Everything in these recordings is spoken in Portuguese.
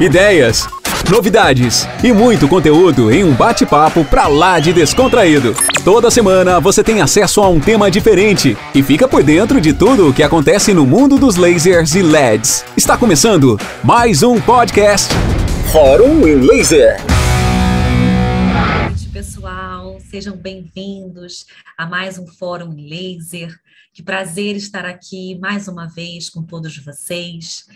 ideias, novidades e muito conteúdo em um bate-papo pra lá de descontraído. Toda semana você tem acesso a um tema diferente e fica por dentro de tudo o que acontece no mundo dos lasers e LEDs. Está começando mais um podcast Fórum em Laser. pessoal, sejam bem-vindos a mais um Fórum Laser. Que prazer estar aqui mais uma vez com todos vocês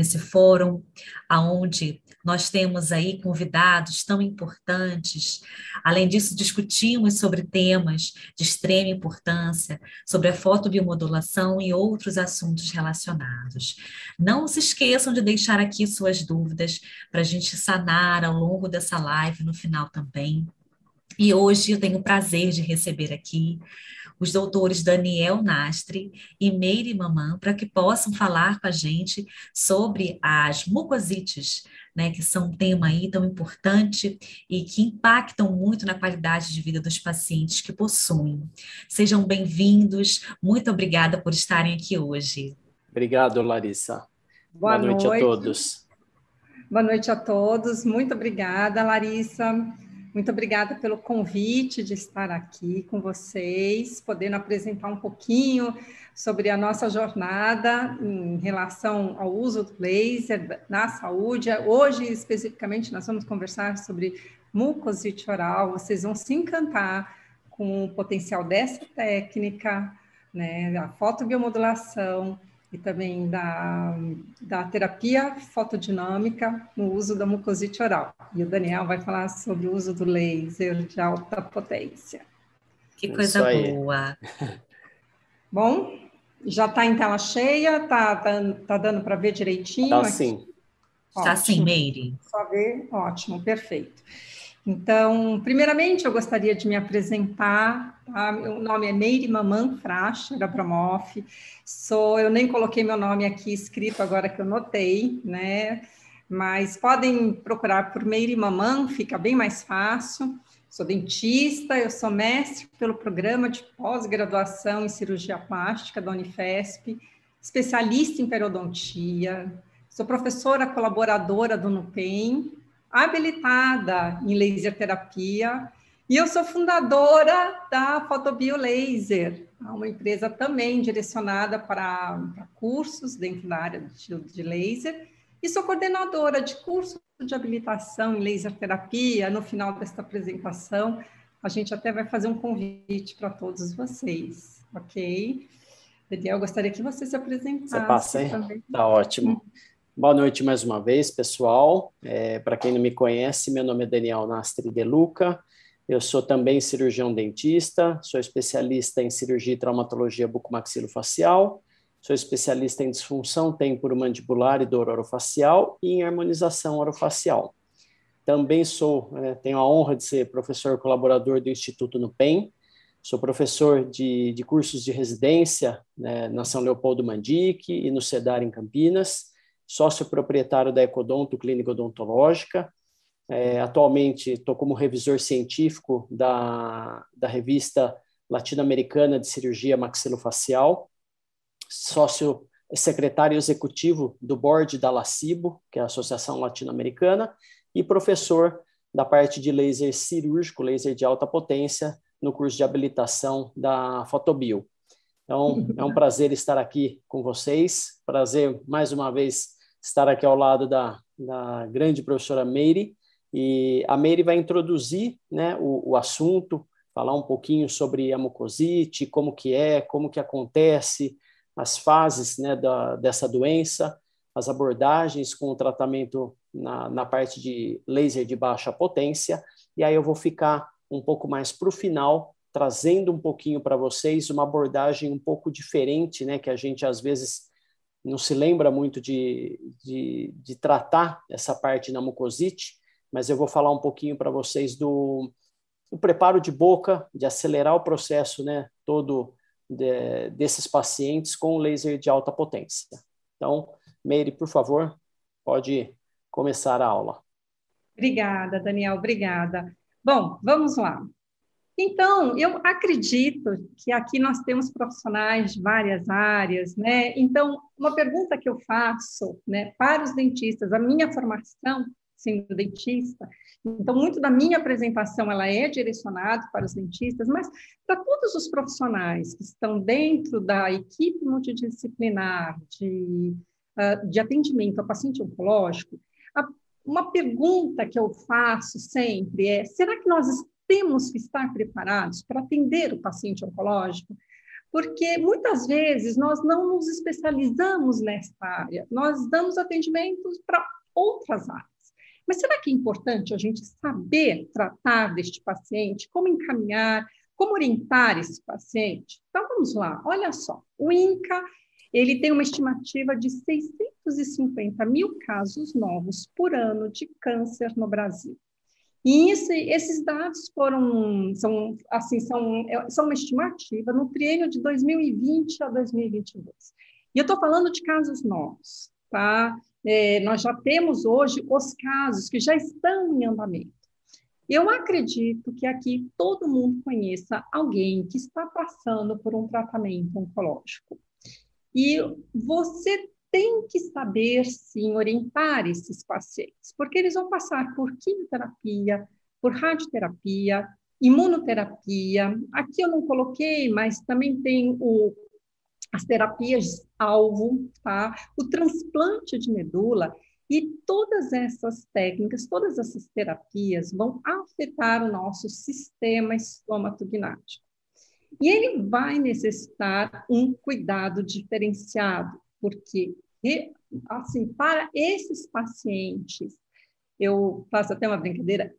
nesse fórum, aonde nós temos aí convidados tão importantes. Além disso, discutimos sobre temas de extrema importância, sobre a fotobiomodulação e outros assuntos relacionados. Não se esqueçam de deixar aqui suas dúvidas para a gente sanar ao longo dessa live, no final também. E hoje eu tenho o prazer de receber aqui os doutores Daniel Nastre e Meire Mamã, para que possam falar com a gente sobre as mucosites, né, que são um tema aí tão importante e que impactam muito na qualidade de vida dos pacientes que possuem. Sejam bem-vindos, muito obrigada por estarem aqui hoje. Obrigado, Larissa. Boa, Boa noite. noite a todos. Boa noite a todos, muito obrigada, Larissa. Muito obrigada pelo convite de estar aqui com vocês, podendo apresentar um pouquinho sobre a nossa jornada em relação ao uso do laser na saúde. Hoje, especificamente, nós vamos conversar sobre mucosite oral. Vocês vão se encantar com o potencial dessa técnica, né, a fotobiomodulação, e também da, da terapia fotodinâmica no uso da mucosite oral. E o Daniel vai falar sobre o uso do laser de alta potência. Que coisa boa! Bom, já está em tela cheia? Está tá, tá dando para ver direitinho? Está sim. Está sim, Meire. Só ver, ótimo, perfeito. Então, primeiramente, eu gostaria de me apresentar. Tá? Meu nome é Meire Maman Fracher Abramoff. Sou, eu nem coloquei meu nome aqui escrito agora que eu notei, né? Mas podem procurar por Meire Maman, fica bem mais fácil. Sou dentista, eu sou mestre pelo programa de pós-graduação em cirurgia plástica da Unifesp, especialista em periodontia, sou professora colaboradora do NUPEM, habilitada em laser terapia e eu sou fundadora da Fotobio Laser, uma empresa também direcionada para, para cursos dentro da área de, de laser e sou coordenadora de curso de habilitação em laser terapia. No final desta apresentação, a gente até vai fazer um convite para todos vocês, ok? Daniel, gostaria que você se apresentasse. Você passa, hein? Também. Tá ótimo. Boa noite mais uma vez, pessoal. É, Para quem não me conhece, meu nome é Daniel Nastri De Luca. Eu sou também cirurgião dentista, sou especialista em cirurgia e traumatologia bucomaxilofacial, sou especialista em disfunção temporomandibular e dor orofacial e em harmonização orofacial. Também sou, né, tenho a honra de ser professor colaborador do Instituto NUPEM, sou professor de, de cursos de residência né, na São Leopoldo Mandique e no CEDAR em Campinas, sócio proprietário da Ecodonto Clínica Odontológica. É, atualmente estou como revisor científico da, da revista latino-americana de cirurgia maxilofacial, sócio secretário executivo do board da LACIBO, que é a Associação Latino-Americana, e professor da parte de laser cirúrgico, laser de alta potência, no curso de habilitação da Fotobio. Então, é um prazer estar aqui com vocês, prazer mais uma vez estar aqui ao lado da, da grande professora Meire, e a Meire vai introduzir né, o, o assunto, falar um pouquinho sobre a mucosite, como que é, como que acontece, as fases né, da, dessa doença, as abordagens com o tratamento na, na parte de laser de baixa potência, e aí eu vou ficar um pouco mais para o final, trazendo um pouquinho para vocês uma abordagem um pouco diferente, né, que a gente às vezes não se lembra muito de, de, de tratar essa parte na mucosite, mas eu vou falar um pouquinho para vocês do, do, preparo de boca, de acelerar o processo né, todo de, desses pacientes com laser de alta potência. Então, Meire, por favor, pode começar a aula. Obrigada, Daniel, obrigada. Bom, vamos lá. Então, eu acredito que aqui nós temos profissionais de várias áreas, né? Então, uma pergunta que eu faço, né, para os dentistas, a minha formação sendo dentista, então muito da minha apresentação ela é direcionada para os dentistas, mas para todos os profissionais que estão dentro da equipe multidisciplinar de, uh, de atendimento ao paciente oncológico, uma pergunta que eu faço sempre é: será que nós temos que estar preparados para atender o paciente oncológico, porque muitas vezes nós não nos especializamos nessa área, nós damos atendimentos para outras áreas. Mas será que é importante a gente saber tratar deste paciente, como encaminhar, como orientar esse paciente? Então vamos lá, olha só, o INCA ele tem uma estimativa de 650 mil casos novos por ano de câncer no Brasil. E isso, esses dados foram, são, assim, são, é, são uma estimativa no triênio de 2020 a 2022. E eu estou falando de casos novos, tá? É, nós já temos hoje os casos que já estão em andamento. Eu acredito que aqui todo mundo conheça alguém que está passando por um tratamento oncológico. E você tem que saber, sim, orientar esses pacientes, porque eles vão passar por quimioterapia, por radioterapia, imunoterapia. Aqui eu não coloquei, mas também tem o, as terapias alvo, tá? o transplante de medula, e todas essas técnicas, todas essas terapias vão afetar o nosso sistema estomatognático. E ele vai necessitar um cuidado diferenciado, porque, assim, para esses pacientes, eu faço até uma brincadeira,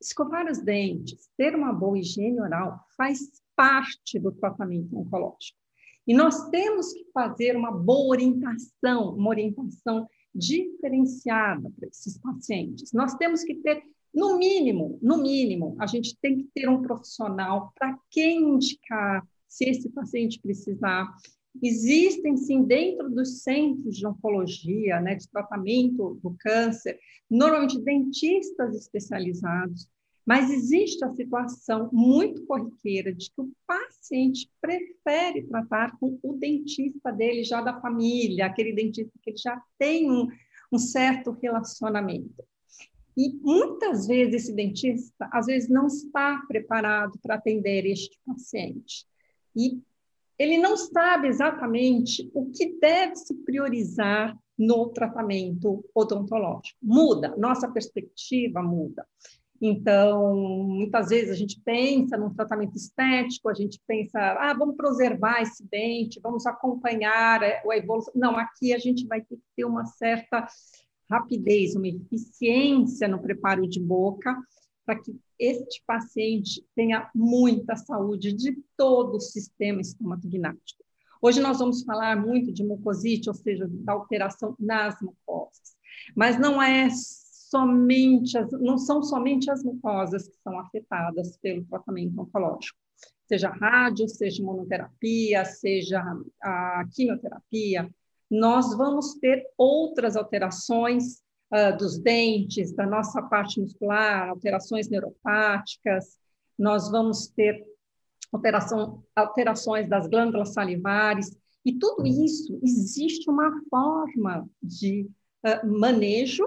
escovar os dentes, ter uma boa higiene oral faz parte do tratamento oncológico. E nós temos que fazer uma boa orientação, uma orientação diferenciada para esses pacientes. Nós temos que ter, no mínimo, no mínimo, a gente tem que ter um profissional para quem indicar se esse paciente precisar, Existem, sim, dentro dos centros de oncologia, né, de tratamento do câncer, normalmente dentistas especializados, mas existe a situação muito corriqueira de que o paciente prefere tratar com o dentista dele, já da família, aquele dentista que já tem um, um certo relacionamento. E muitas vezes esse dentista, às vezes, não está preparado para atender este paciente. E ele não sabe exatamente o que deve se priorizar no tratamento odontológico. Muda, nossa perspectiva muda. Então, muitas vezes a gente pensa num tratamento estético, a gente pensa, ah, vamos preservar esse dente, vamos acompanhar a evolução. Não, aqui a gente vai ter que ter uma certa rapidez, uma eficiência no preparo de boca, para que este paciente tenha muita saúde de todo o sistema estomatognático. Hoje nós vamos falar muito de mucosite, ou seja, da alteração nas mucosas, mas não é somente as, não são somente as mucosas que são afetadas pelo tratamento oncológico, seja rádio, seja imunoterapia, seja a quimioterapia, nós vamos ter outras alterações uh, dos dentes, da nossa parte muscular, alterações neuropáticas, nós vamos ter alteração, alterações das glândulas salivares, e tudo isso existe uma forma de uh, manejo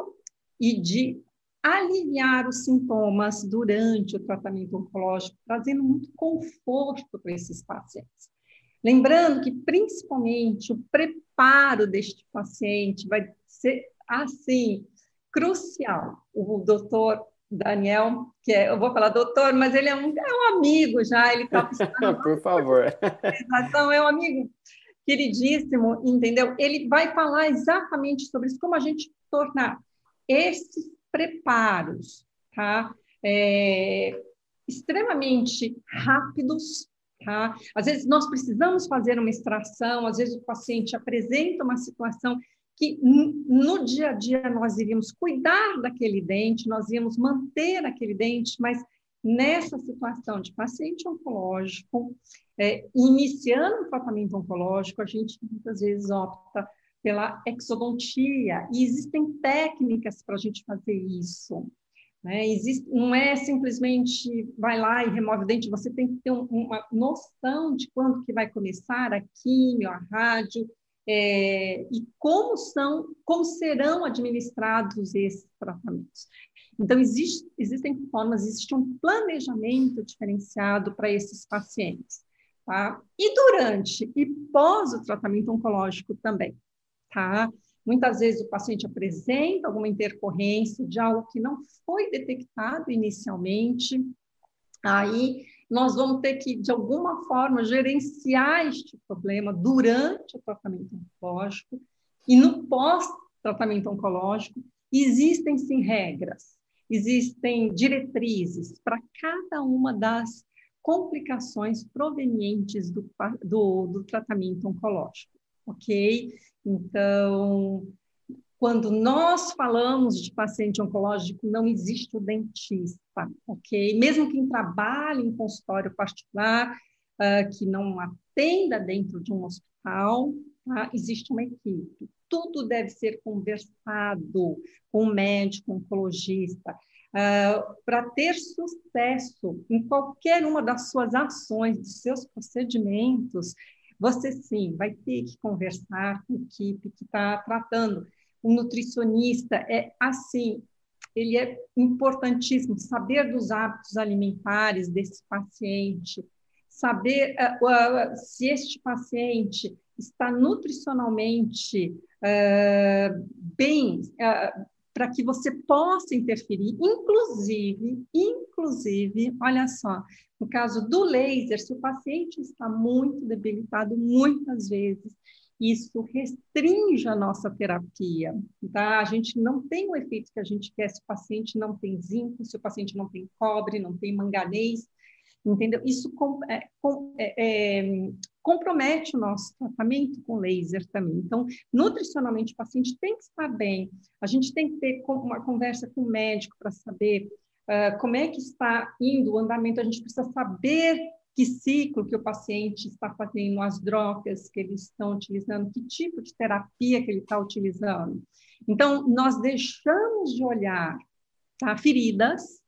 e de aliviar os sintomas durante o tratamento oncológico, trazendo muito conforto para esses pacientes. Lembrando que, principalmente, o preparo deste paciente vai ser, assim, crucial. O doutor Daniel, que é, eu vou falar doutor, mas ele é um, é um amigo já, ele está Por favor. Então, é um amigo queridíssimo, entendeu? Ele vai falar exatamente sobre isso, como a gente tornar esses preparos, tá? É, extremamente rápidos, tá? Às vezes nós precisamos fazer uma extração, às vezes o paciente apresenta uma situação que no dia a dia nós iríamos cuidar daquele dente, nós íamos manter aquele dente, mas nessa situação de paciente oncológico, é, iniciando o tratamento oncológico, a gente muitas vezes opta pela exodontia, e existem técnicas para a gente fazer isso. Né? Existe, não é simplesmente vai lá e remove o dente, você tem que ter um, uma noção de quando que vai começar a químio, a rádio, é, e como são, como serão administrados esses tratamentos. Então, existe, existem formas, existe um planejamento diferenciado para esses pacientes. Tá? E durante e pós o tratamento oncológico também. Tá? Muitas vezes o paciente apresenta alguma intercorrência de algo que não foi detectado inicialmente, aí nós vamos ter que, de alguma forma, gerenciar este problema durante o tratamento oncológico e no pós-tratamento oncológico. Existem, sim, regras, existem diretrizes para cada uma das complicações provenientes do, do, do tratamento oncológico, ok? Então, quando nós falamos de paciente oncológico, não existe o dentista, ok? Mesmo quem trabalha em consultório particular, uh, que não atenda dentro de um hospital, tá? existe uma equipe tudo deve ser conversado com o médico, oncologista, uh, para ter sucesso em qualquer uma das suas ações, dos seus procedimentos, você sim vai ter que conversar com a equipe que está tratando. O nutricionista é assim, ele é importantíssimo. Saber dos hábitos alimentares desse paciente, saber uh, uh, se este paciente está nutricionalmente uh, bem, uh, para que você possa interferir, inclusive, inclusive, olha só, no caso do laser, se o paciente está muito debilitado, muitas vezes, isso restringe a nossa terapia, tá? A gente não tem o efeito que a gente quer se o paciente não tem zinco, se o paciente não tem cobre, não tem manganês, entendeu? Isso com, é, com, é, é, compromete o nosso tratamento com laser também. Então, nutricionalmente, o paciente tem que estar bem, a gente tem que ter uma conversa com o médico para saber uh, como é que está indo o andamento, a gente precisa saber que ciclo que o paciente está fazendo, as drogas que eles estão utilizando, que tipo de terapia que ele está utilizando. Então, nós deixamos de olhar tá, feridas,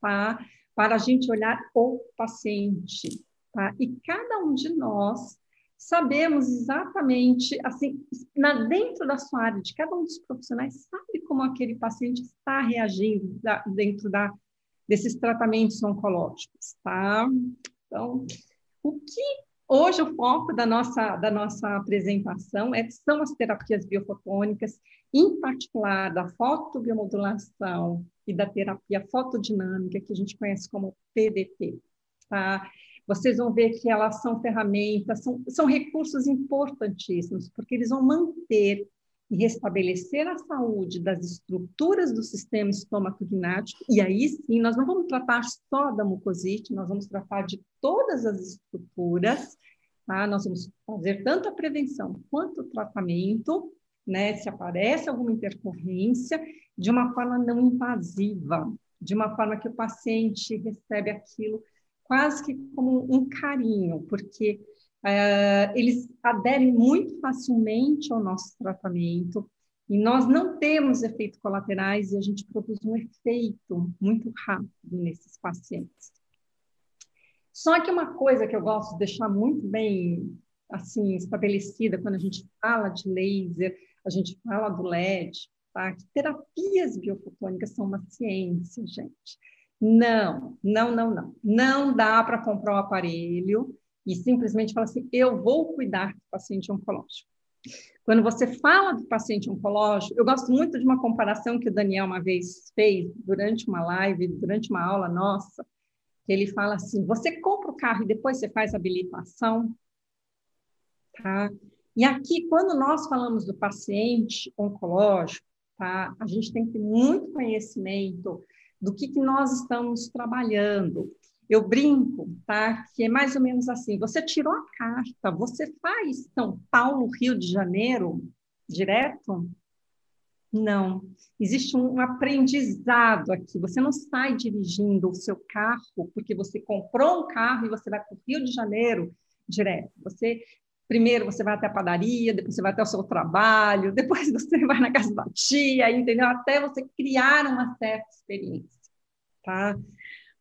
tá? para a gente olhar o paciente. Tá? E cada um de nós sabemos exatamente, assim, na, dentro da sua área, de cada um dos profissionais, sabe como aquele paciente está reagindo da, dentro da, desses tratamentos oncológicos, tá? Então, o que hoje o foco da nossa, da nossa apresentação é, são as terapias biofotônicas, em particular da fotobiomodulação e da terapia fotodinâmica, que a gente conhece como PDT. Tá? Vocês vão ver que elas são ferramentas, são, são recursos importantíssimos, porque eles vão manter e restabelecer a saúde das estruturas do sistema estômago-gnático, e aí sim, nós não vamos tratar só da mucosite, nós vamos tratar de todas as estruturas, tá? Nós vamos fazer tanto a prevenção quanto o tratamento, né? Se aparece alguma intercorrência, de uma forma não invasiva, de uma forma que o paciente recebe aquilo quase que como um carinho, porque uh, eles aderem muito facilmente ao nosso tratamento e nós não temos efeitos colaterais e a gente produz um efeito muito rápido nesses pacientes. Só que uma coisa que eu gosto de deixar muito bem assim estabelecida quando a gente fala de laser, a gente fala do LED, tá? Que terapias biofotônicas são uma ciência, gente. Não, não, não, não. Não dá para comprar o um aparelho e simplesmente falar assim, eu vou cuidar do paciente oncológico. Quando você fala do paciente oncológico, eu gosto muito de uma comparação que o Daniel uma vez fez durante uma live, durante uma aula nossa, que ele fala assim: você compra o carro e depois você faz a habilitação, tá? E aqui, quando nós falamos do paciente oncológico, tá? A gente tem que ter muito conhecimento do que, que nós estamos trabalhando. Eu brinco, tá? Que é mais ou menos assim: você tirou a carta, você faz São Paulo, Rio de Janeiro direto? Não. Existe um aprendizado aqui. Você não sai dirigindo o seu carro porque você comprou um carro e você vai para o Rio de Janeiro direto. Você Primeiro você vai até a padaria, depois você vai até o seu trabalho, depois você vai na casa da tia, entendeu? Até você criar uma certa experiência, tá?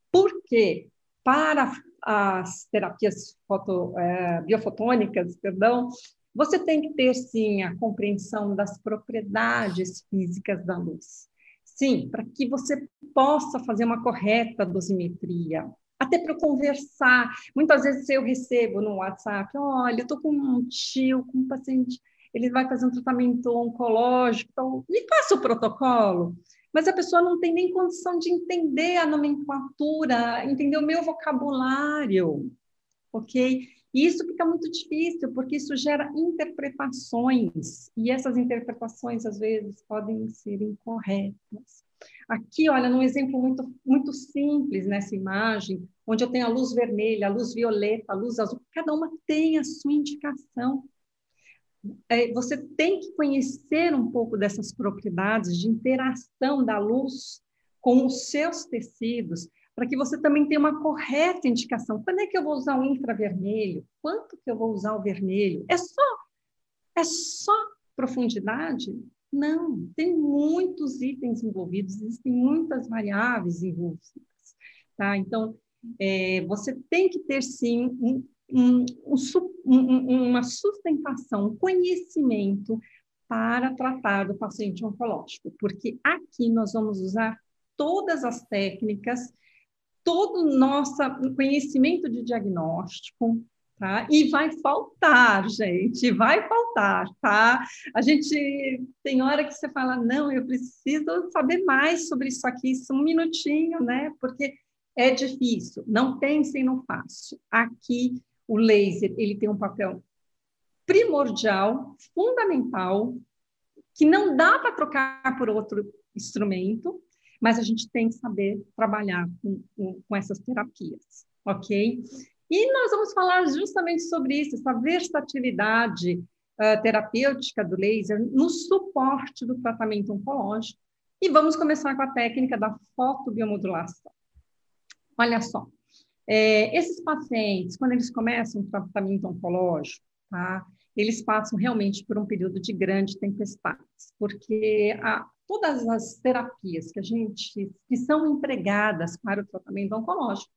Porque para as terapias foto, é, biofotônicas, perdão, você tem que ter, sim, a compreensão das propriedades físicas da luz. Sim, para que você possa fazer uma correta dosimetria, até para conversar. Muitas vezes eu recebo no WhatsApp, olha, eu estou com um tio, com um paciente, ele vai fazer um tratamento oncológico, então, me passa o protocolo. Mas a pessoa não tem nem condição de entender a nomenclatura, entender o meu vocabulário, ok? E isso fica muito difícil, porque isso gera interpretações, e essas interpretações, às vezes, podem ser incorretas. Aqui, olha, num exemplo muito, muito simples nessa imagem, onde eu tenho a luz vermelha, a luz violeta, a luz azul, cada uma tem a sua indicação. É, você tem que conhecer um pouco dessas propriedades de interação da luz com os seus tecidos, para que você também tenha uma correta indicação. Quando é que eu vou usar o infravermelho? Quanto que eu vou usar o vermelho? É só é só profundidade? Não, tem muitos itens envolvidos, existem muitas variáveis envolvidas. Tá? Então, é, você tem que ter, sim, um, um, um, uma sustentação, um conhecimento para tratar do paciente oncológico, porque aqui nós vamos usar todas as técnicas, todo o nosso conhecimento de diagnóstico, Tá? E vai faltar, gente, vai faltar, tá? A gente tem hora que você fala, não, eu preciso saber mais sobre isso aqui, isso um minutinho, né? Porque é difícil. Não pensem no fácil. Aqui o laser ele tem um papel primordial, fundamental, que não dá para trocar por outro instrumento, mas a gente tem que saber trabalhar com, com, essas terapias, ok? E nós vamos falar justamente sobre isso, essa versatilidade uh, terapêutica do laser no suporte do tratamento oncológico. E vamos começar com a técnica da fotobiomodulação. Olha só, é, esses pacientes, quando eles começam o tratamento oncológico, tá, eles passam realmente por um período de grande tempestades, porque a, todas as terapias que a gente que são empregadas para o tratamento oncológico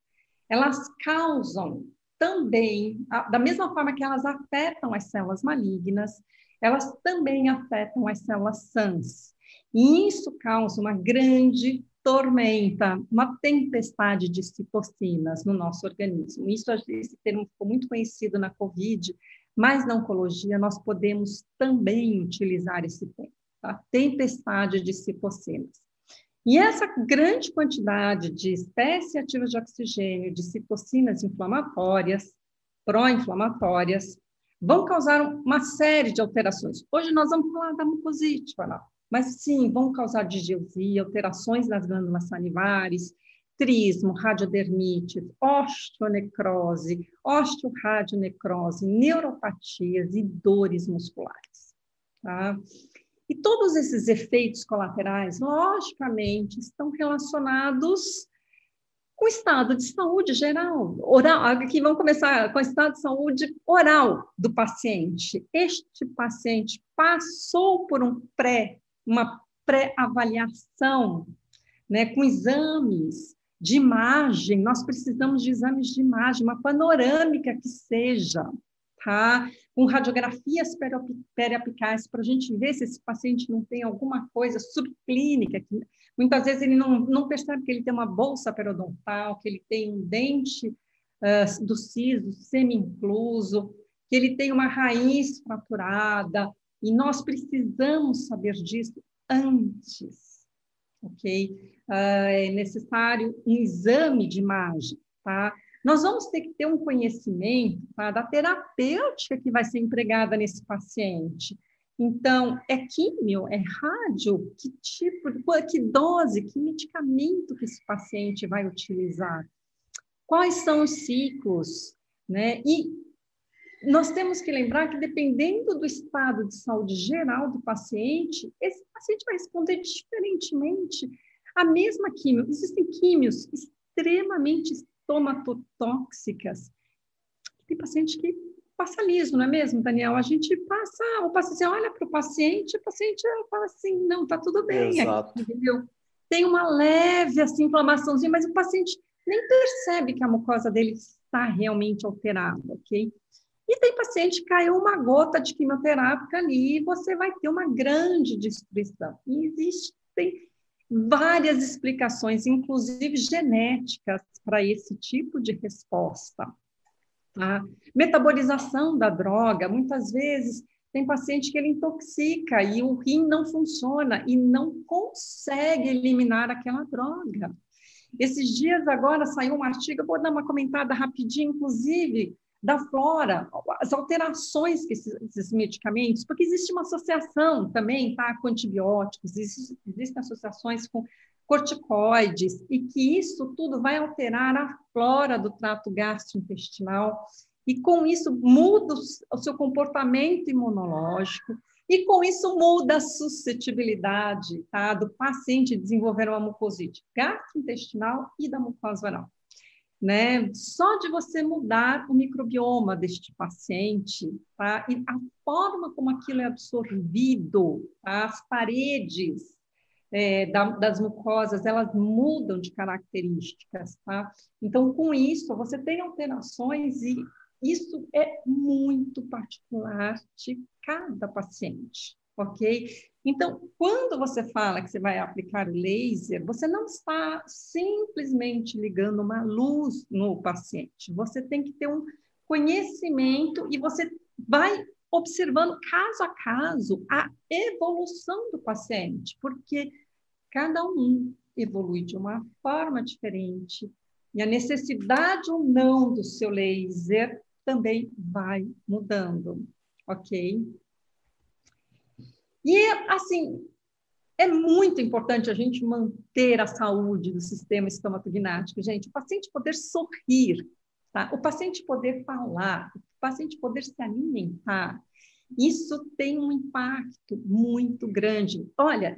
elas causam também, da mesma forma que elas afetam as células malignas, elas também afetam as células sãs. E isso causa uma grande tormenta, uma tempestade de citocinas no nosso organismo. Isso, esse termo ficou muito conhecido na COVID, mas na oncologia nós podemos também utilizar esse termo, tá? tempestade de citocinas. E essa grande quantidade de espécies ativas de oxigênio, de citocinas inflamatórias, pró-inflamatórias, vão causar uma série de alterações. Hoje nós vamos falar da mucosite, mas sim, vão causar digeusia, alterações nas glândulas salivares, trismo, radiodermite, osteonecrose, osteoradionecrose, neuropatias e dores musculares. Tá? E todos esses efeitos colaterais, logicamente, estão relacionados com o estado de saúde geral, oral, aqui vamos começar com o estado de saúde oral do paciente. Este paciente passou por um pré, uma pré-avaliação, né, com exames de imagem, nós precisamos de exames de imagem, uma panorâmica que seja, tá? com radiografias periapicais para a gente ver se esse paciente não tem alguma coisa subclínica. Que muitas vezes ele não, não percebe que ele tem uma bolsa periodontal, que ele tem um dente uh, do siso semi-incluso, que ele tem uma raiz fraturada, e nós precisamos saber disso antes, ok? Uh, é necessário um exame de imagem, tá? Nós vamos ter que ter um conhecimento tá, da terapêutica que vai ser empregada nesse paciente. Então, é químio, é rádio, que tipo, que dose, que medicamento que esse paciente vai utilizar? Quais são os ciclos? Né? E nós temos que lembrar que, dependendo do estado de saúde geral do paciente, esse paciente vai responder diferentemente à mesma químio. Existem químios extremamente estomatotóxicas. Tem paciente que passa liso, não é mesmo, Daniel? A gente passa, o paciente olha para o paciente, o paciente fala assim, não, tá tudo bem, Exato. Aqui, entendeu? Tem uma leve assim, inflamaçãozinha, mas o paciente nem percebe que a mucosa dele está realmente alterada, ok? E tem paciente que caiu uma gota de quimioterápica ali e você vai ter uma grande destruição. E existem várias explicações, inclusive genéticas, para esse tipo de resposta. Tá? Metabolização da droga, muitas vezes tem paciente que ele intoxica e o rim não funciona e não consegue eliminar aquela droga. Esses dias agora saiu um artigo, vou dar uma comentada rapidinho, inclusive, da flora, as alterações que esses, esses, medicamentos, porque existe uma associação também, tá, com antibióticos, existe, existem associações com corticoides, e que isso tudo vai alterar a flora do trato gastrointestinal, e com isso muda o seu comportamento imunológico, e com isso muda a suscetibilidade tá, do paciente desenvolver uma mucosite gastrointestinal e da mucosa oral né? Só de você mudar o microbioma deste paciente, tá? E a forma como aquilo é absorvido, tá? as paredes é, da, das mucosas, elas mudam de características, tá? Então, com isso, você tem alterações e isso é muito particular de cada paciente, ok? Então, quando você fala que você vai aplicar laser, você não está simplesmente ligando uma luz no paciente. Você tem que ter um conhecimento e você vai observando caso a caso a evolução do paciente, porque cada um evolui de uma forma diferente e a necessidade ou não do seu laser também vai mudando, ok? E, assim, é muito importante a gente manter a saúde do sistema estomatognático, gente. O paciente poder sorrir, tá? o paciente poder falar, o paciente poder se alimentar, isso tem um impacto muito grande. Olha,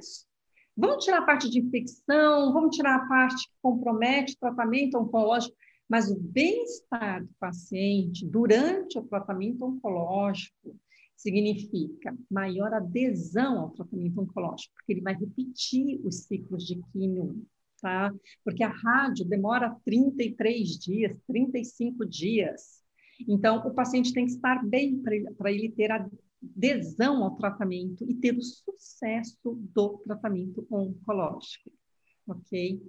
vamos tirar a parte de infecção, vamos tirar a parte que compromete o tratamento oncológico, mas o bem-estar do paciente durante o tratamento oncológico, significa maior adesão ao tratamento oncológico, porque ele vai repetir os ciclos de químio, tá? Porque a rádio demora 33 dias, 35 dias. Então, o paciente tem que estar bem para ele, ter adesão ao tratamento e ter o sucesso do tratamento oncológico, ok?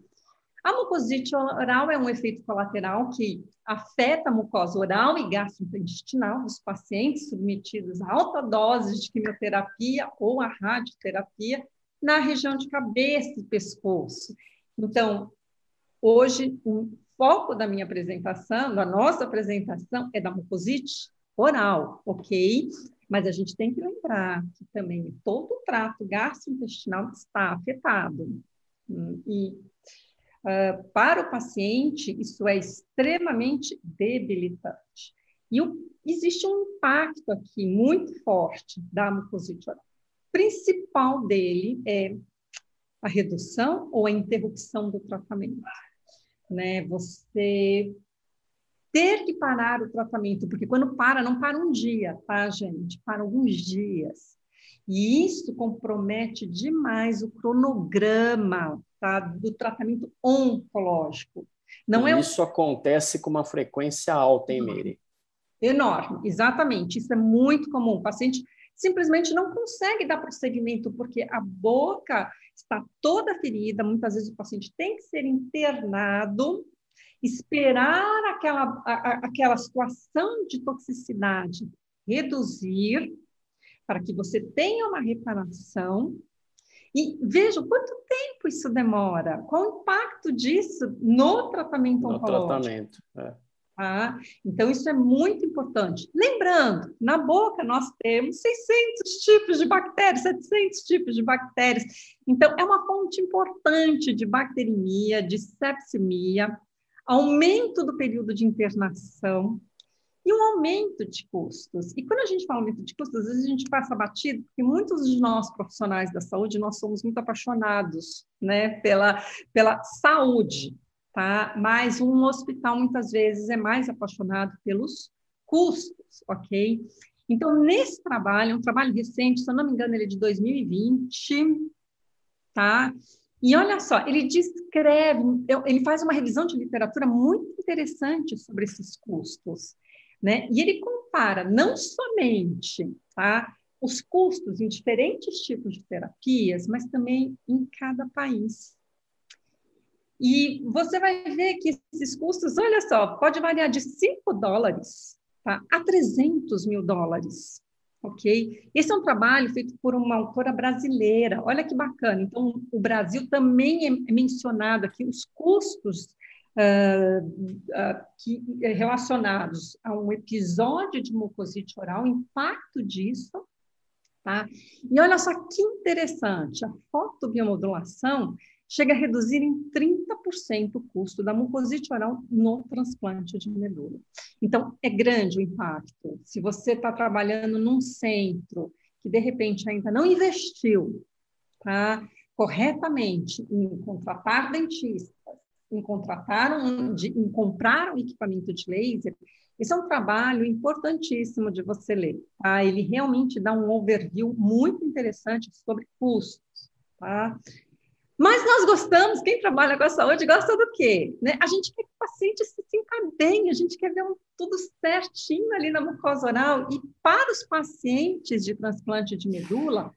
A mucosite oral é um efeito colateral que afeta a mucosa oral e gastrointestinal dos pacientes submetidos a alta dose de quimioterapia ou a radioterapia na região de cabeça e pescoço. Então, hoje, o foco da minha apresentação, da nossa apresentação, é da mucosite oral, ok? Mas a gente tem que lembrar que também todo o trato gastrointestinal está afetado. E Uh, para o paciente, isso é extremamente debilitante. E o, existe um impacto aqui muito forte da mucosite oral. Principal dele é a redução ou a interrupção do tratamento. Né? Você ter que parar o tratamento, porque quando para, não para um dia, tá, gente? Para alguns dias. E isso compromete demais o cronograma tá, do tratamento oncológico. Não é isso acontece com uma frequência alta, hein, Meire? Enorme, exatamente. Isso é muito comum. O paciente simplesmente não consegue dar prosseguimento porque a boca está toda ferida. Muitas vezes o paciente tem que ser internado, esperar aquela, a, aquela situação de toxicidade reduzir para que você tenha uma reparação. E veja quanto tempo isso demora, qual o impacto disso no tratamento no oncológico. tratamento, é. Tá? Então, isso é muito importante. Lembrando, na boca nós temos 600 tipos de bactérias, 700 tipos de bactérias. Então, é uma fonte importante de bacteremia, de sepsemia, aumento do período de internação, e um aumento de custos. E quando a gente fala aumento de custos, às vezes a gente passa batido, porque muitos de nós profissionais da saúde, nós somos muito apaixonados né, pela, pela saúde, tá? Mas um hospital muitas vezes é mais apaixonado pelos custos, ok? Então, nesse trabalho, um trabalho recente, se eu não me engano, ele é de 2020, tá? E olha só, ele descreve, ele faz uma revisão de literatura muito interessante sobre esses custos, né? E ele compara não somente, tá? Os custos em diferentes tipos de terapias, mas também em cada país. E você vai ver que esses custos, olha só, pode variar de 5 dólares tá, a 300 mil dólares ok? Esse é um trabalho feito por uma autora brasileira, olha que bacana. Então, o Brasil também é mencionado aqui, os custos que, eh, relacionados a um episódio de mucosite oral, o impacto disso, tá? E olha só que interessante, a fotobiomodulação chega a reduzir em 30% o custo da mucosite oral no transplante de medula. Então, é grande o impacto. Se você está trabalhando num centro que, de repente, ainda não investiu tá, corretamente em contratar dentistas, em contratar um, de, em comprar um equipamento de laser, esse é um trabalho importantíssimo de você ler. Tá? Ele realmente dá um overview muito interessante sobre custos. Tá? Mas nós gostamos, quem trabalha com a saúde gosta do quê? Né? A gente quer que o paciente se sinta bem, a gente quer ver um, tudo certinho ali na mucosa oral. E para os pacientes de transplante de medula,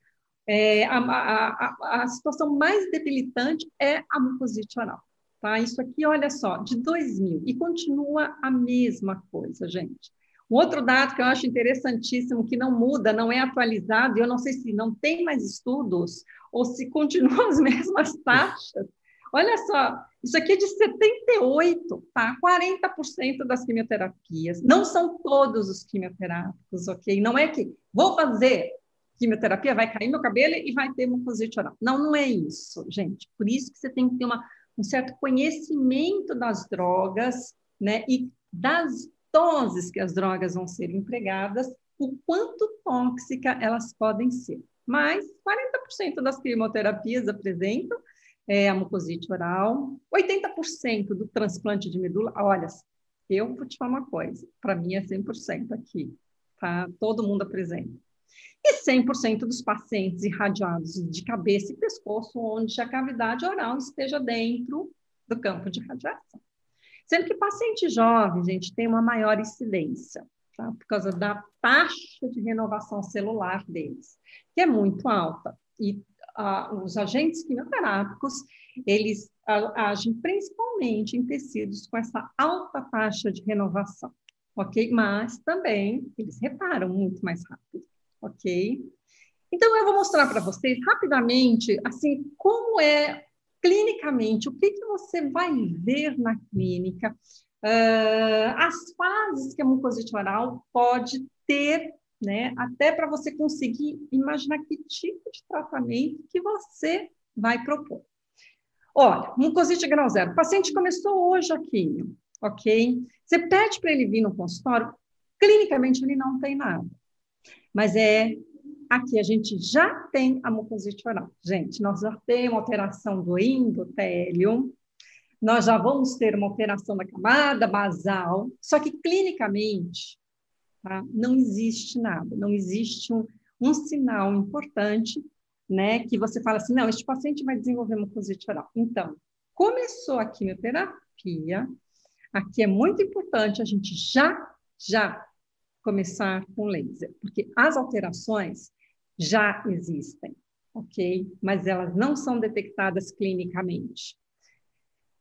é, a, a, a, a, situação mais debilitante é a mucosite oral. Tá? Isso aqui, olha só, de 2000, e continua a mesma coisa, gente. Um outro dado que eu acho interessantíssimo, que não muda, não é atualizado, e eu não sei se não tem mais estudos, ou se continuam as mesmas taxas. Olha só, isso aqui é de 78, tá? 40% das quimioterapias. Não são todos os quimioterápicos, ok? Não é que vou fazer quimioterapia, vai cair meu cabelo e vai ter mucosite oral. Não, não é isso, gente. Por isso que você tem que ter uma, um certo conhecimento das drogas, né? E das doses que as drogas vão ser empregadas, o quanto tóxica elas podem ser. Mas 40% das quimioterapias apresentam é, a mucosite oral, 80% do transplante de medula. Olha, eu vou te falar uma coisa, para mim é 100% aqui, tá? Todo mundo apresenta. E 100% dos pacientes irradiados de cabeça e pescoço, onde a cavidade oral esteja dentro do campo de radiação. Sendo que paciente jovem, gente, tem uma maior incidência, tá? por causa da taxa de renovação celular deles, que é muito alta. E ah, os agentes quimioterápicos, eles agem principalmente em tecidos com essa alta taxa de renovação, ok? Mas também eles reparam muito mais rápido, ok? Então, eu vou mostrar para vocês rapidamente, assim, como é clinicamente, o que, que você vai ver na clínica, uh, as fases que a mucosite oral pode ter, né, até para você conseguir imaginar que tipo de tratamento que você vai propor. Olha, mucosite grau zero, o paciente começou hoje aqui, ok? Você pede para ele vir no consultório, clinicamente ele não tem nada, mas é Aqui a gente já tem a mucosite oral. Gente, nós já temos alteração do endotélio, nós já vamos ter uma alteração da camada basal, só que clinicamente tá, não existe nada, não existe um, um sinal importante né, que você fala assim, não, este paciente vai desenvolver mucosite oral. Então, começou a quimioterapia, aqui é muito importante a gente já, já começar com laser, porque as alterações já existem, ok? Mas elas não são detectadas clinicamente.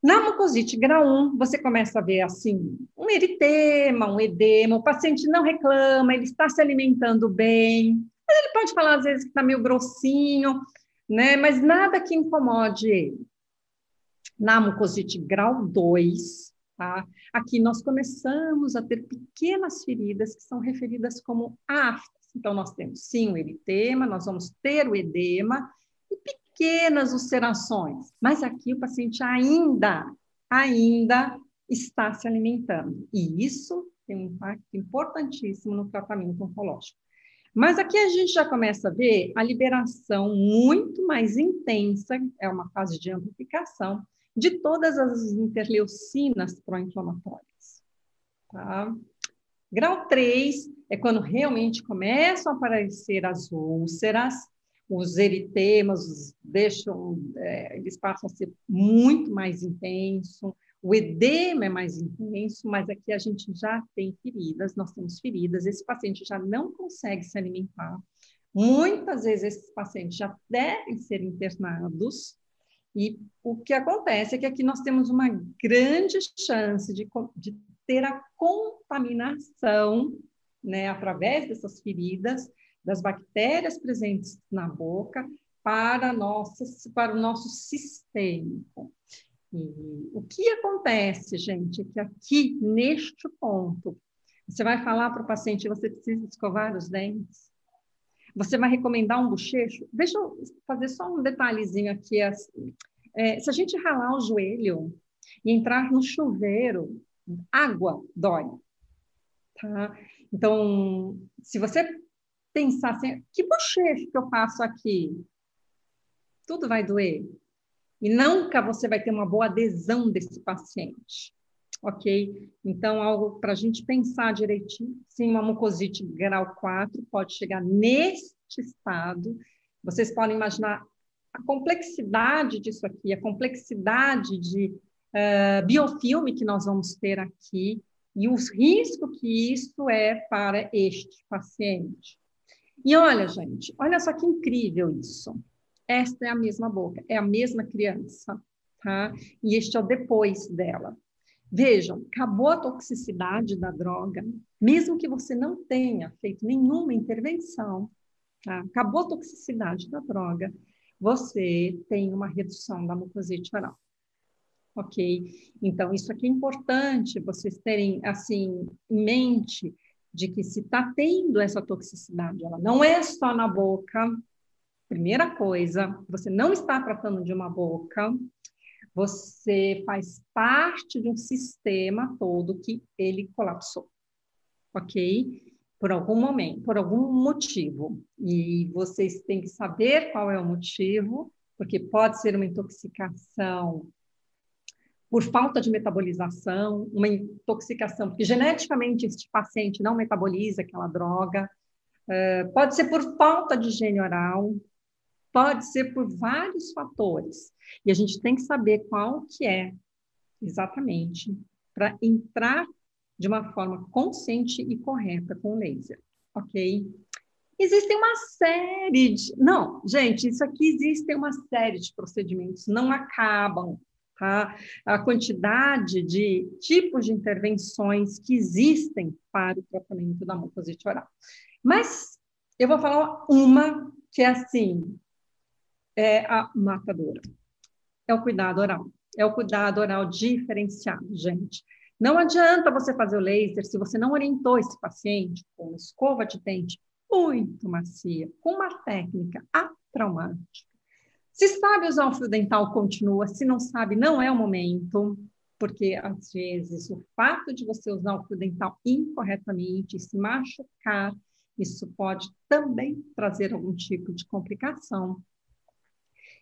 Na mucosite grau 1, você começa a ver assim, um eritema, um edema, o paciente não reclama, ele está se alimentando bem, mas ele pode falar às vezes que está meio grossinho, né? Mas nada que incomode ele. Na mucosite grau 2, tá? Aqui nós começamos a ter pequenas feridas que são referidas como aftas. Então, nós temos sim o eritema, nós vamos ter o edema e pequenas ulcerações, mas aqui o paciente ainda, ainda está se alimentando. E isso tem um impacto importantíssimo no tratamento oncológico. Mas aqui a gente já começa a ver a liberação muito mais intensa, é uma fase de amplificação, de todas as interleucinas pró-inflamatórias. Tá? Grau 3 é quando realmente começam a aparecer as úlceras, os eritemas deixam, é, eles passam a ser muito mais intenso, o edema é mais intenso, mas aqui a gente já tem feridas, nós temos feridas, esse paciente já não consegue se alimentar. Muitas vezes esses pacientes já devem ser internados, e o que acontece é que aqui nós temos uma grande chance de, de ter a contaminação, né, através dessas feridas, das bactérias presentes na boca, para, nossa, para o nosso sistêmico. E o que acontece, gente, é que aqui, neste ponto, você vai falar para o paciente, você precisa escovar os dentes? Você vai recomendar um bochecho? Deixa eu fazer só um detalhezinho aqui. Assim. É, se a gente ralar o joelho e entrar no chuveiro, água dói. Tá? Então, se você pensar assim, que bochecho que eu faço aqui? Tudo vai doer. E nunca você vai ter uma boa adesão desse paciente. Ok? Então, algo para a gente pensar direitinho. Sim, uma mucosite grau 4 pode chegar neste estado. Vocês podem imaginar a complexidade disso aqui, a complexidade de uh, biofilme que nós vamos ter aqui e os riscos que isso é para este paciente. E olha, gente, olha só que incrível isso. Esta é a mesma boca, é a mesma criança, tá? E este é o depois dela. Vejam, acabou a toxicidade da droga, mesmo que você não tenha feito nenhuma intervenção, tá? acabou a toxicidade da droga, você tem uma redução da mucosite oral. Ok? Então, isso aqui é importante vocês terem, assim, em mente de que se está tendo essa toxicidade, ela não é só na boca, primeira coisa, você não está tratando de uma boca, você faz parte de um sistema todo que ele colapsou, ok? Por algum momento, por algum motivo. E vocês têm que saber qual é o motivo, porque pode ser uma intoxicação por falta de metabolização, uma intoxicação, porque geneticamente este paciente não metaboliza aquela droga, uh, pode ser por falta de higiene oral, pode ser por vários fatores. E a gente tem que saber qual que é exatamente para entrar de uma forma consciente e correta com o laser, ok? Existem uma série de... Não, gente, isso aqui existe uma série de procedimentos, não acabam. Tá? A quantidade de tipos de intervenções que existem para o tratamento da mucosite oral. Mas eu vou falar uma que é assim, é a matadora. É o cuidado oral. É o cuidado oral diferenciado, gente. Não adianta você fazer o laser se você não orientou esse paciente com uma escova de dente muito macia, com uma técnica atraumática se sabe usar o fio dental, continua. Se não sabe, não é o momento, porque às vezes o fato de você usar o fio dental incorretamente e se machucar, isso pode também trazer algum tipo de complicação.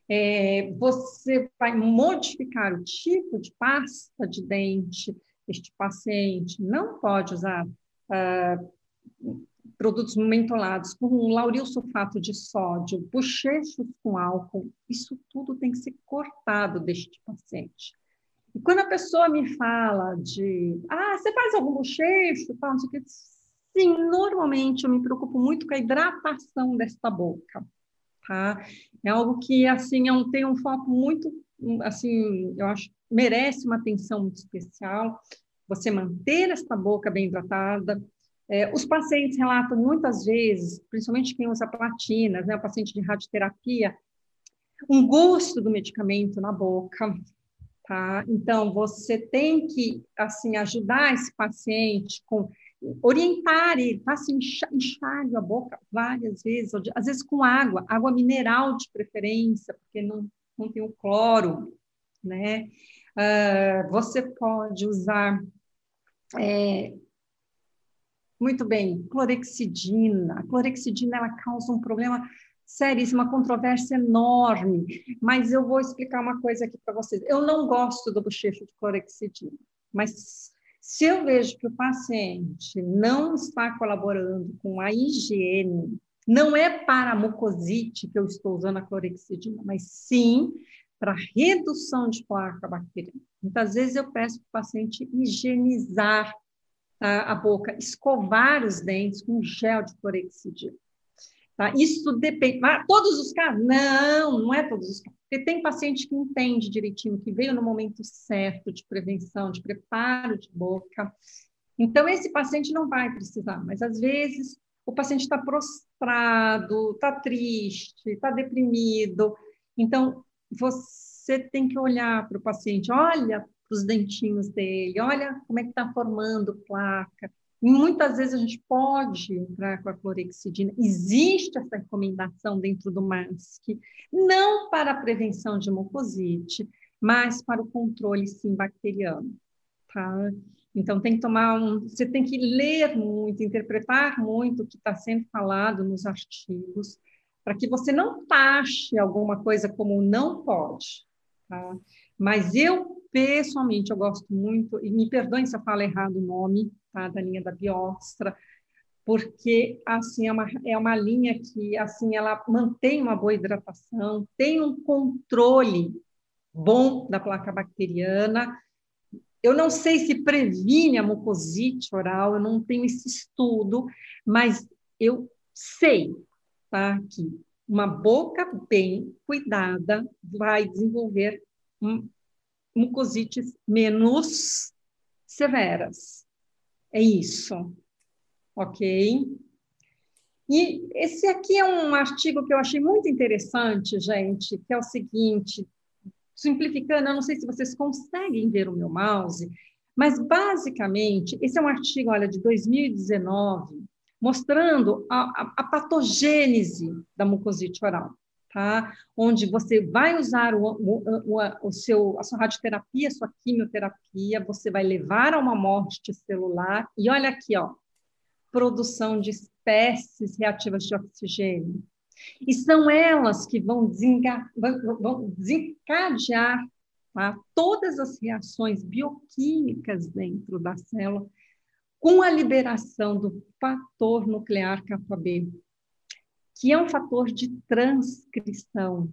É, você vai modificar o tipo de pasta de dente. Este paciente não pode usar uh, produtos mentolados com lauril sulfato de sódio, bochechos com álcool, isso tudo tem que ser cortado deste paciente. E quando a pessoa me fala de, ah, você faz algum bochecho, tal, não sei o que, sim, normalmente eu me preocupo muito com a hidratação desta boca, tá? É algo que, assim, é um, tem um foco muito, assim, eu acho, merece uma atenção muito especial, você manter esta boca bem hidratada, é, os pacientes relatam muitas vezes, principalmente quem usa platinas, né, o paciente de radioterapia, um gosto do medicamento na boca, tá? Então, você tem que, assim, ajudar esse paciente com orientar ele, faça assim, enxague a boca várias vezes, às vezes com água, água mineral de preferência, porque não, não tem o cloro, né? Uh, você pode usar é, muito bem, clorexidina. A clorexidina ela causa um problema seríssimo, uma controvérsia enorme. Mas eu vou explicar uma coisa aqui para vocês. Eu não gosto do bochecho de clorexidina, mas Se eu vejo que o paciente não está colaborando com a higiene, não é para a mucosite que eu estou usando a clorexidina, mas sim para redução de placa bacteriana. Muitas vezes eu peço para o paciente higienizar a, a boca, escovar os dentes com gel de clorexidina. Tá? Isso depende. Todos os casos? Não, não é todos os casos. Porque tem paciente que entende direitinho, que veio no momento certo de prevenção, de preparo de boca. Então, esse paciente não vai precisar, mas às vezes o paciente está prostrado, está triste, está deprimido. Então, você tem que olhar para o paciente, olha para os dentinhos dele, olha como é que está formando placa, muitas vezes a gente pode entrar com a clorexidina. Existe essa recomendação dentro do MASC, não para a prevenção de mucosite, mas para o controle, sim, bacteriano. Tá? Então, tem que tomar um. Você tem que ler muito, interpretar muito o que está sendo falado nos artigos, para que você não taxe alguma coisa como não pode. Tá? Mas eu, pessoalmente, eu gosto muito, e me perdoem se eu falo errado o nome, tá, da linha da Biostra, porque assim é uma, é uma linha que assim ela mantém uma boa hidratação, tem um controle bom da placa bacteriana. Eu não sei se previne a mucosite oral, eu não tenho esse estudo, mas eu sei tá, que uma boca bem cuidada vai desenvolver mucosites menos severas. É isso. Ok? E esse aqui é um artigo que eu achei muito interessante, gente, que é o seguinte, simplificando, eu não sei se vocês conseguem ver o meu mouse, mas basicamente, esse é um artigo, olha, de 2019, mostrando a, a, a patogênese da mucosite oral tá? Onde você vai usar o, o, o, o, seu, a sua radioterapia, a sua quimioterapia, você vai levar a uma morte celular. E olha aqui, ó, produção de espécies reativas de oxigênio. E são elas que vão, vão desencadear tá? todas as reações bioquímicas dentro da célula com a liberação do fator nuclear kappa-B, que é um fator de transcrição.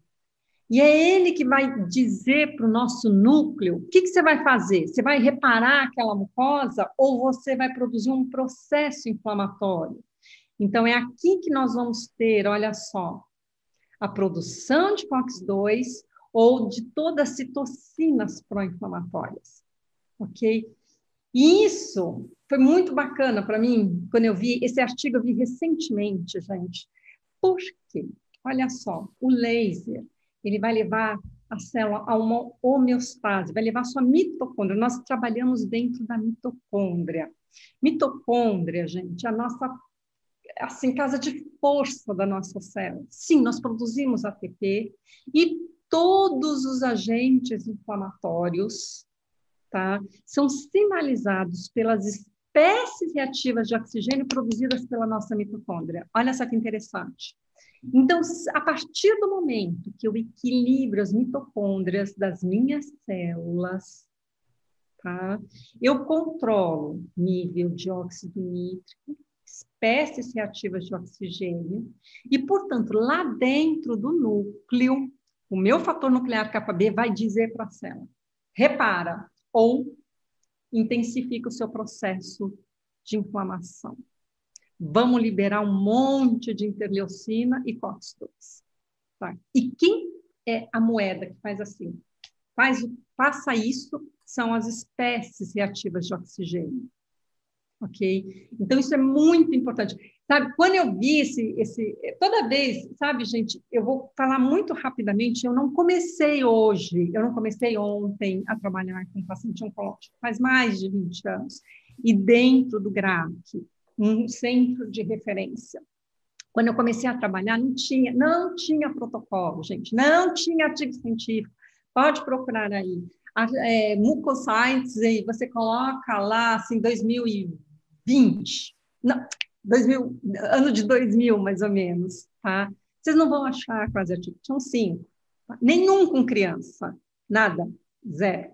E é ele que vai dizer para o nosso núcleo o que, que você vai fazer. Você vai reparar aquela mucosa ou você vai produzir um processo inflamatório? Então, é aqui que nós vamos ter, olha só, a produção de COX-2 ou de todas as citocinas pró-inflamatórias. Ok? E isso foi muito bacana para mim, quando eu vi esse artigo, eu vi recentemente, gente, por quê? Olha só, o laser, ele vai levar a célula a uma homeostase, vai levar a sua mitocôndria. Nós trabalhamos dentro da mitocôndria. Mitocôndria, gente, é a nossa assim, casa de força da nossa célula. Sim, nós produzimos ATP e todos os agentes inflamatórios tá, são sinalizados pelas espécies reativas de oxigênio produzidas pela nossa mitocôndria. Olha só que interessante. Então, a partir do momento que eu equilibro as mitocôndrias das minhas células, tá? Eu controlo nível de óxido nítrico, espécies reativas de oxigênio, e, portanto, lá dentro do núcleo, o meu fator nuclear kappa B vai dizer para a célula: repara, ou intensifica o seu processo de inflamação. Vamos liberar um monte de interleucina e COX-2. Tá? E quem é a moeda que faz assim? Faz, passa isso, são as espécies reativas de oxigênio. Ok? Então, isso é muito importante. Sabe, quando eu vi esse, esse. Toda vez, sabe, gente, eu vou falar muito rapidamente. Eu não comecei hoje, eu não comecei ontem a trabalhar com paciente oncológico, faz mais de 20 anos. E dentro do GRAC, um centro de referência. Quando eu comecei a trabalhar, não tinha, não tinha protocolo, gente, não tinha artigo científico. Pode procurar aí. É, Mucosites, e você coloca lá, assim, 2020. Não, 2000, ano de 2000, mais ou menos, tá? Vocês não vão achar quase artigo, são cinco. Tá? Nenhum com criança, nada, zero.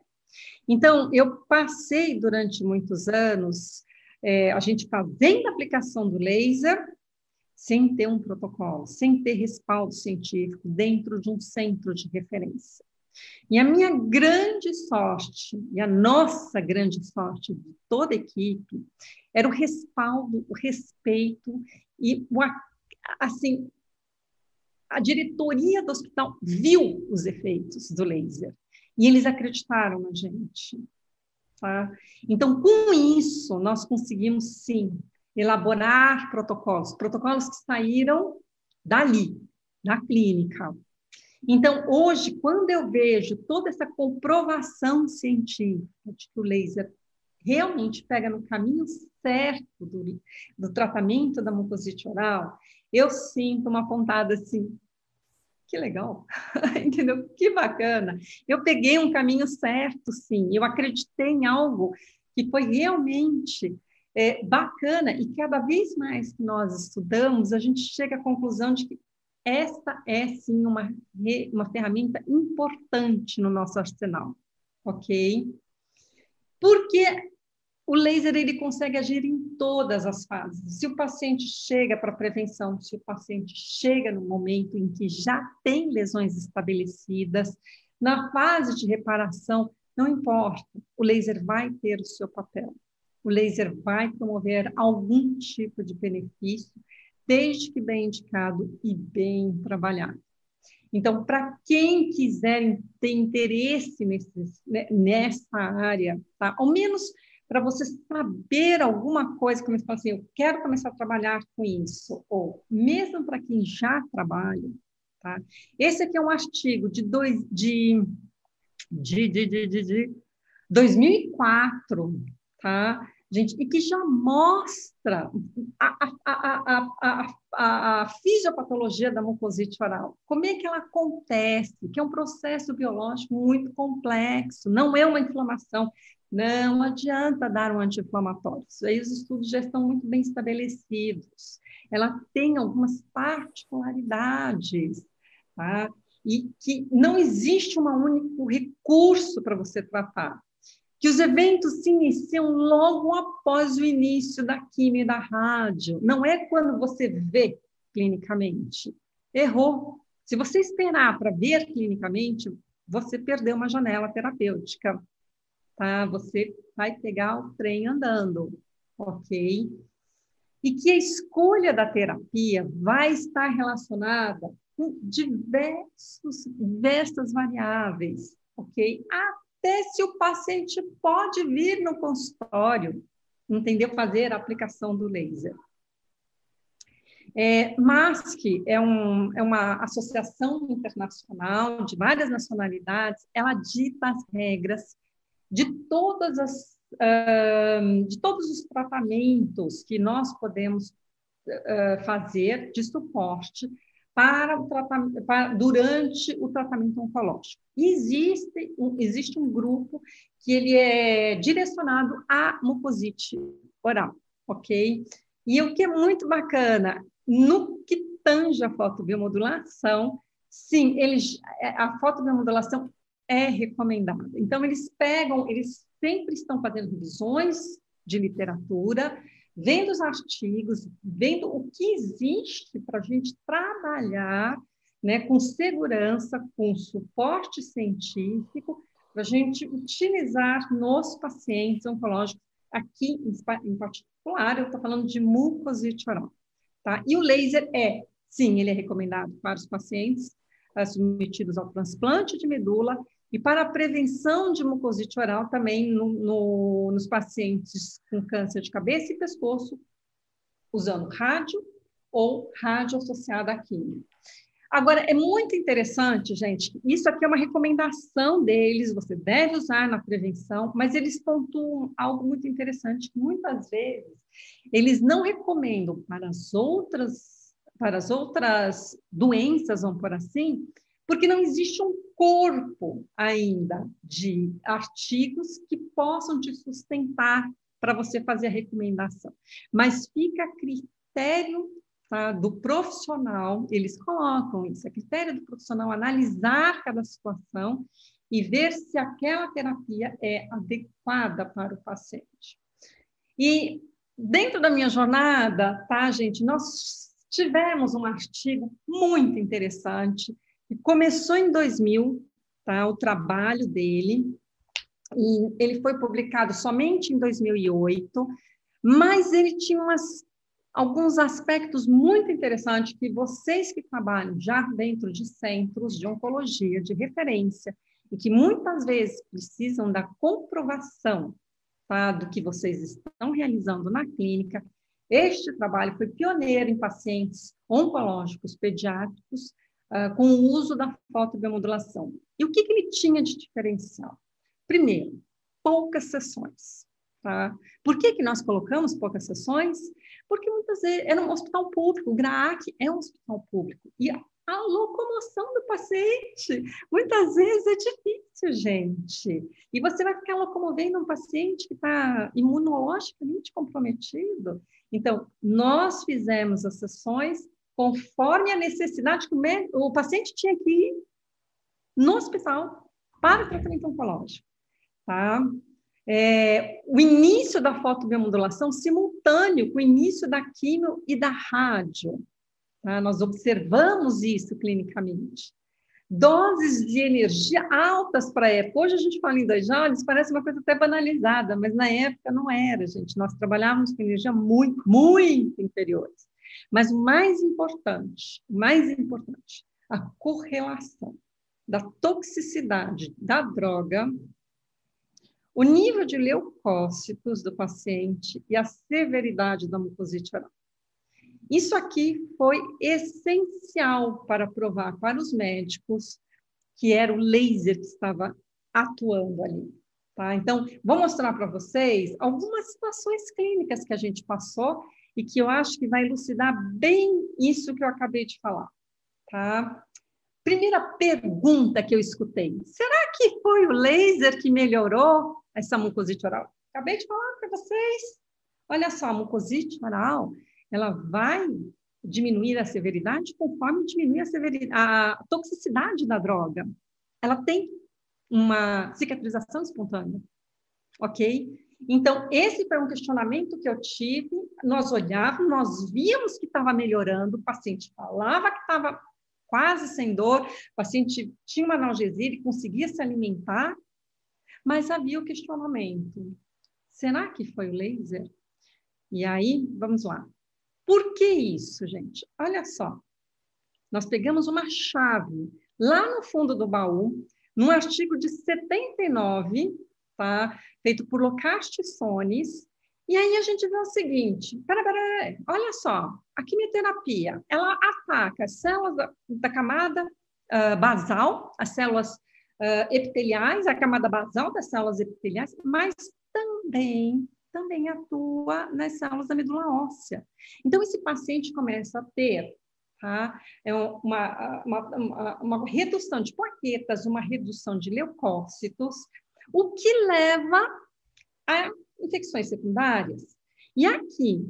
Então, eu passei durante muitos anos é, a gente fazendo a aplicação do laser sem ter um protocolo, sem ter respaldo científico dentro de um centro de referência. E a minha grande sorte, e a nossa grande sorte de toda a equipe, era o respaldo, o respeito e o, assim, a diretoria do hospital viu os efeitos do laser e eles acreditaram na gente. Tá? Então, com isso, nós conseguimos sim elaborar protocolos, protocolos que saíram dali, da clínica, então, hoje, quando eu vejo toda essa comprovação científica de que o laser realmente pega no caminho certo do, do tratamento da mucosite oral, eu sinto uma pontada assim, que legal, entendeu? Que bacana. Eu peguei um caminho certo, sim. Eu acreditei em algo que foi realmente é, bacana e cada vez mais que nós estudamos, a gente chega à conclusão de que esta é, sim, uma, uma ferramenta importante no nosso arsenal, ok? Porque o laser ele consegue agir em todas as fases. Se o paciente chega para prevenção, se o paciente chega no momento em que já tem lesões estabelecidas, na fase de reparação, não importa, o laser vai ter o seu papel. O laser vai promover algum tipo de benefício desde que bem indicado e bem trabalhado. Então, para quem quiser ter interesse né, nessa área, tá? ao menos para você saber alguma coisa, como você fala assim, eu quero começar a trabalhar com isso, ou mesmo para quem já trabalha, tá? Esse aqui é um artigo de, dois, de, de, de, de, de 2004, tá? Gente, e que já mostra a, a, a, a, a fisiopatologia da mucosite oral. Como é que ela acontece? Que é um processo biológico muito complexo, não é uma inflamação. Não adianta dar um anti-inflamatório. Aí os estudos já estão muito bem estabelecidos. Ela tem algumas particularidades, tá? E que não existe um único recurso para você tratar que os eventos se iniciam logo após o início da quimio e da rádio. Não é quando você vê clinicamente. Errou. Se você esperar para ver clinicamente, você perdeu uma janela terapêutica. Tá? Você vai pegar o trem andando, ok? E que a escolha da terapia vai estar relacionada com diversos, diversas variáveis, ok? Até se o paciente pode vir no consultório, entendeu? Fazer a aplicação do laser. É, MASC é, um, é uma associação internacional de várias nacionalidades, ela dita as regras de todas as de todos os tratamentos que nós podemos fazer de suporte para o tratamento, para, durante o tratamento oncológico. existe, um, existe um grupo que ele é direcionado à mucosite oral, ok? E o que é muito bacana, no que tange a fotobiomodulação, sim, eles, a fotobiomodulação é recomendada. Então, eles pegam, eles sempre estão fazendo revisões de literatura, vendo os artigos, vendo o que existe para a gente trabalhar né, com segurança, com suporte científico, para a gente utilizar nos pacientes oncológicos. Aqui, em particular, eu estou falando de mucosite oral. Tá? E o laser é, sim, ele é recomendado para os pacientes uh, submetidos ao transplante de medula e para a prevenção de mucosite oral também no, no, nos pacientes com câncer de cabeça e pescoço, usando rádio ou rádio associada à química. Agora, é muito interessante, gente, isso aqui é uma recomendação deles, você deve usar na prevenção, mas eles pontuam algo muito interessante, que muitas vezes eles não recomendam para as outras, para as outras doenças, vamos por assim, porque não existe um corpo ainda de artigos que possam te sustentar para você fazer a recomendação. Mas fica a critério tá, do profissional, eles colocam isso, a critério do profissional analisar cada situação e ver se aquela terapia é adequada para o paciente. E dentro da minha jornada, tá, gente, nós tivemos um artigo muito interessante começou em 2000, tá, o trabalho dele, e ele foi publicado somente em 2008, mas ele tinha umas, alguns aspectos muito interessantes que vocês que trabalham já dentro de centros de oncologia de referência e que muitas vezes precisam da comprovação tá, do que vocês estão realizando na clínica, este trabalho foi pioneiro em pacientes oncológicos pediátricos uh, com o uso da fotobiomodulação. E o que, que ele tinha de diferencial? Primeiro, poucas sessões. Tá? Por que, que nós colocamos poucas sessões? Porque muitas vezes era um hospital público, o GRAAC é um hospital público, e a locomoção do paciente muitas vezes é difícil, gente. E você vai ficar locomovendo um paciente que está imunologicamente comprometido. Então, nós fizemos as sessões conforme a necessidade que o, o paciente tinha que ir no hospital para o tratamento oncológico. Tá? É, o início da fotobiomodulação simultâneo com o início da quimio e da rádio. Tá? Nós observamos isso clinicamente. Doses de energia altas para a época. Hoje a gente fala em dois jones, parece uma coisa até banalizada, mas na época não era, gente. Nós trabalhávamos com energia muito, muito inferiores. Mas o mais importante, mais importante, a correlação da toxicidade da droga, o nível de leucócitos do paciente e a severidade da mucosite oral. Isso aqui foi essencial para provar para os médicos que era o laser que estava atuando ali. Tá? Então, vou mostrar para vocês algumas situações clínicas que a gente passou e que eu acho que vai elucidar bem isso que eu acabei de falar. Tá? Primeira pergunta que eu escutei: será que foi o laser que melhorou essa mucosite oral? Acabei de falar para vocês. Olha só, a mucosite oral ela vai diminuir a severidade conforme diminui a, severidade, a toxicidade da droga. Ela tem uma cicatrização espontânea, ok? Então, esse foi um questionamento que eu tive. Nós olhávamos, nós víamos que estava melhorando, o paciente falava que estava quase sem dor, o paciente tinha uma analgesia, ele conseguia se alimentar, mas havia o questionamento: será que foi o laser? E aí, vamos lá. Por que isso, gente? Olha só. Nós pegamos uma chave lá no fundo do baú, num artigo de 79, tá? feito por Locasti Sones, e aí a gente vê o seguinte, pera, pera, olha só, a quimioterapia, ela ataca as células da, da camada uh, basal, as células uh, epiteliais, a camada basal das células epiteliais, mas também também atua nas células da medula óssea. Então, esse paciente começa a ter tá, é uma, uma, uma, uma redução de plaquetas, uma redução de leucócitos, o que leva a infecções secundárias. E aqui,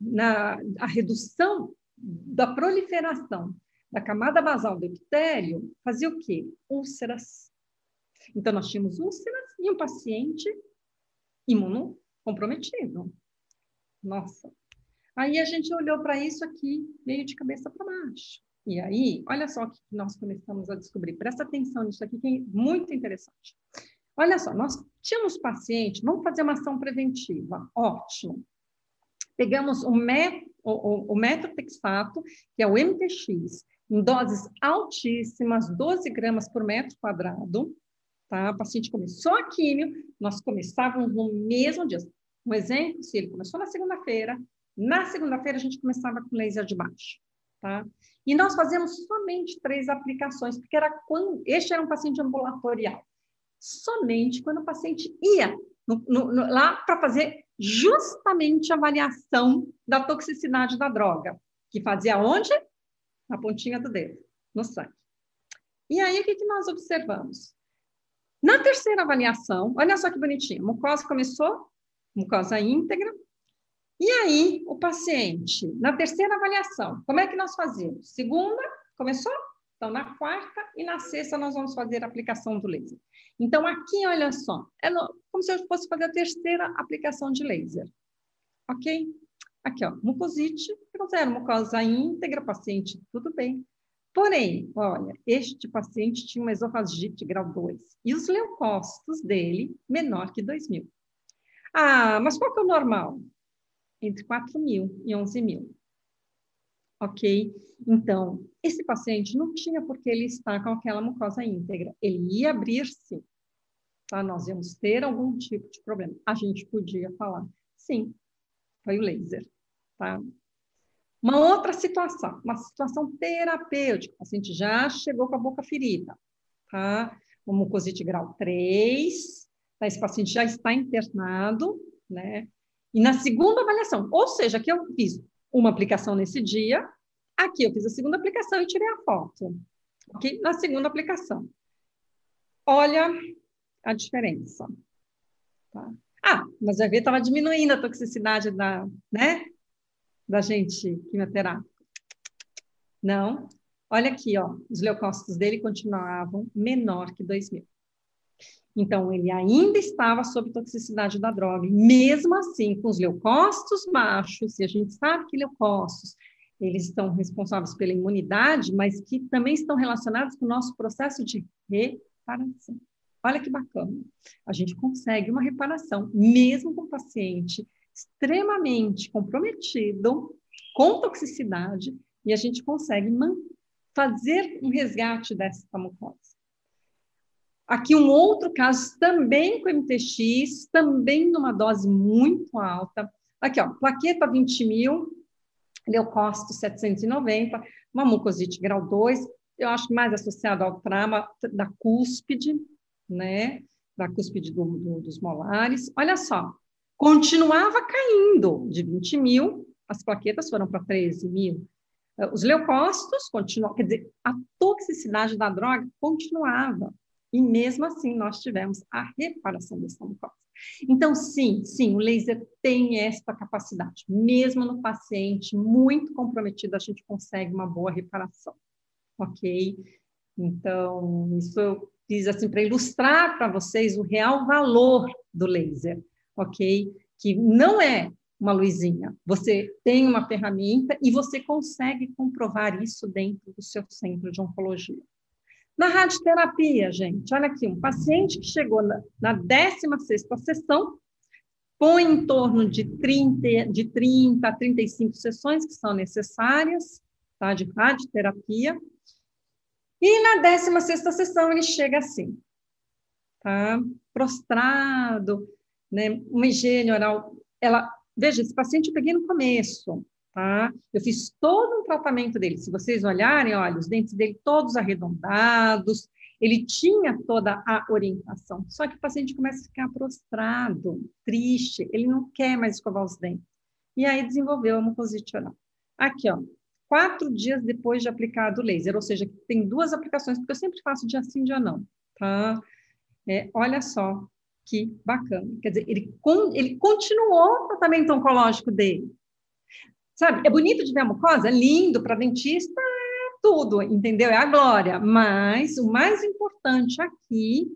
na a redução da proliferação da camada basal do epitélio, fazia o quê? Úlceras. Então, nós tínhamos úlceras e um paciente imuno comprometido. Nossa. Aí a gente olhou para isso aqui, meio de cabeça para baixo. E aí, olha só o que nós começamos a descobrir. Presta atenção nisso aqui, que é muito interessante. Olha só, nós tínhamos paciente, vamos fazer uma ação preventiva. Ótimo. Pegamos o, met, o, o, o que é o MTX, em doses altíssimas, 12 gramas por metro quadrado, Tá? O paciente começou a químio, nós começávamos no mesmo dia. Um exemplo, se ele começou na segunda-feira, na segunda-feira a gente começava com laser de baixo. Tá? E nós fazíamos somente três aplicações, porque era quando este era um paciente ambulatorial. Somente quando o paciente ia no, no, no, lá para fazer justamente a avaliação da toxicidade da droga, que fazia onde? Na pontinha do dedo, no sangue. E aí, o que, que nós observamos? Na terceira avaliação, olha só que bonitinho, mucosa começou, mucosa íntegra, e aí o paciente, na terceira avaliação, como é que nós fazíamos? Segunda, começou? Então, na quarta e na sexta, nós vamos fazer a aplicação do laser. Então, aqui, olha só, é como se eu fosse fazer a terceira aplicação de laser. Ok? Aqui, ó, mucosite, zero, mucosa íntegra, paciente, tudo bem. Porém, olha, este paciente tinha uma esofagite grau 2 e os leucócitos dele menor que 2 mil. Ah, mas qual que é o normal? Entre 4 mil e 11 mil ok? Então, esse paciente não tinha por que ele estar com aquela mucosa íntegra. Ele ia abrir sim, tá? Nós íamos ter algum tipo de problema. A gente podia falar, sim, foi o laser, tá? Uma outra situação, uma situação terapêutica. O paciente já chegou com a boca ferida, tá? Uma mucosite grau 3, tá? esse paciente já está internado, né? E na segunda avaliação, ou seja, que eu fiz uma aplicação nesse dia. Aqui eu fiz a segunda aplicação e tirei a foto. Ok? Na segunda aplicação. Olha a diferença. Tá? Ah, mas vai ver, estava diminuindo a toxicidade da, né? Da gente quimioterápica. Não. Olha aqui, ó, os leucócitos dele continuavam menor que 2 mil. Então, ele ainda estava sob toxicidade da droga. mesmo assim, com os leucócitos baixos, e a gente sabe que leucócitos, eles estão responsáveis pela imunidade, mas que também estão relacionados com o nosso processo de reparação. Olha que bacana. A gente consegue uma reparação, mesmo com o paciente extremamente comprometido, com toxicidade, e a gente consegue fazer um resgate dessa mucosa. Aqui um outro caso, também com MTX, também numa dose muito alta. Aqui, ó, plaqueta 20 mil, leucócito 790, uma mucosite grau 2, eu acho mais associado ao trauma da cúspide, né? Da cúspide do, do, dos molares. Olha só, continuava caindo de 20 mil, as plaquetas foram para 13 mil. Os leucócitos continuam, quer dizer, a toxicidade da droga continuava. E mesmo assim, nós tivemos a reparação dessa mucosa. Então, sim, sim, o laser tem esta capacidade. Mesmo no paciente muito comprometido, a gente consegue uma boa reparação. Ok? Então, isso eu fiz assim para ilustrar para vocês o real valor do laser. Ok? Que não é uma luzinha. Você tem uma ferramenta e você consegue comprovar isso dentro do seu centro de oncologia. Na radioterapia, gente, olha aqui, um paciente que chegou na, na 16ª sessão, põe em torno de 30, de 30 a 35 sessões que são necessárias, tá, de radioterapia, e na 16ª sessão ele chega assim, tá, prostrado, né, uma higiene oral, ela, veja, esse paciente eu peguei no começo, tá? Eu fiz todo um tratamento dele. Se vocês olharem, olha, os dentes dele todos arredondados, ele tinha toda a orientação. Só que o paciente começa a ficar prostrado, triste, ele não quer mais escovar os dentes. E aí desenvolveu a mucosite oral. Aqui, ó, quatro dias depois de aplicado o laser, ou seja, tem duas aplicações, porque eu sempre faço dia sim, dia não, tá? É, olha só que bacana. Quer dizer, ele, ele continuou o tratamento oncológico dele, Sabe? É bonito de ver a mucosa? É lindo para dentista, é tudo, entendeu? É a glória. Mas o mais importante aqui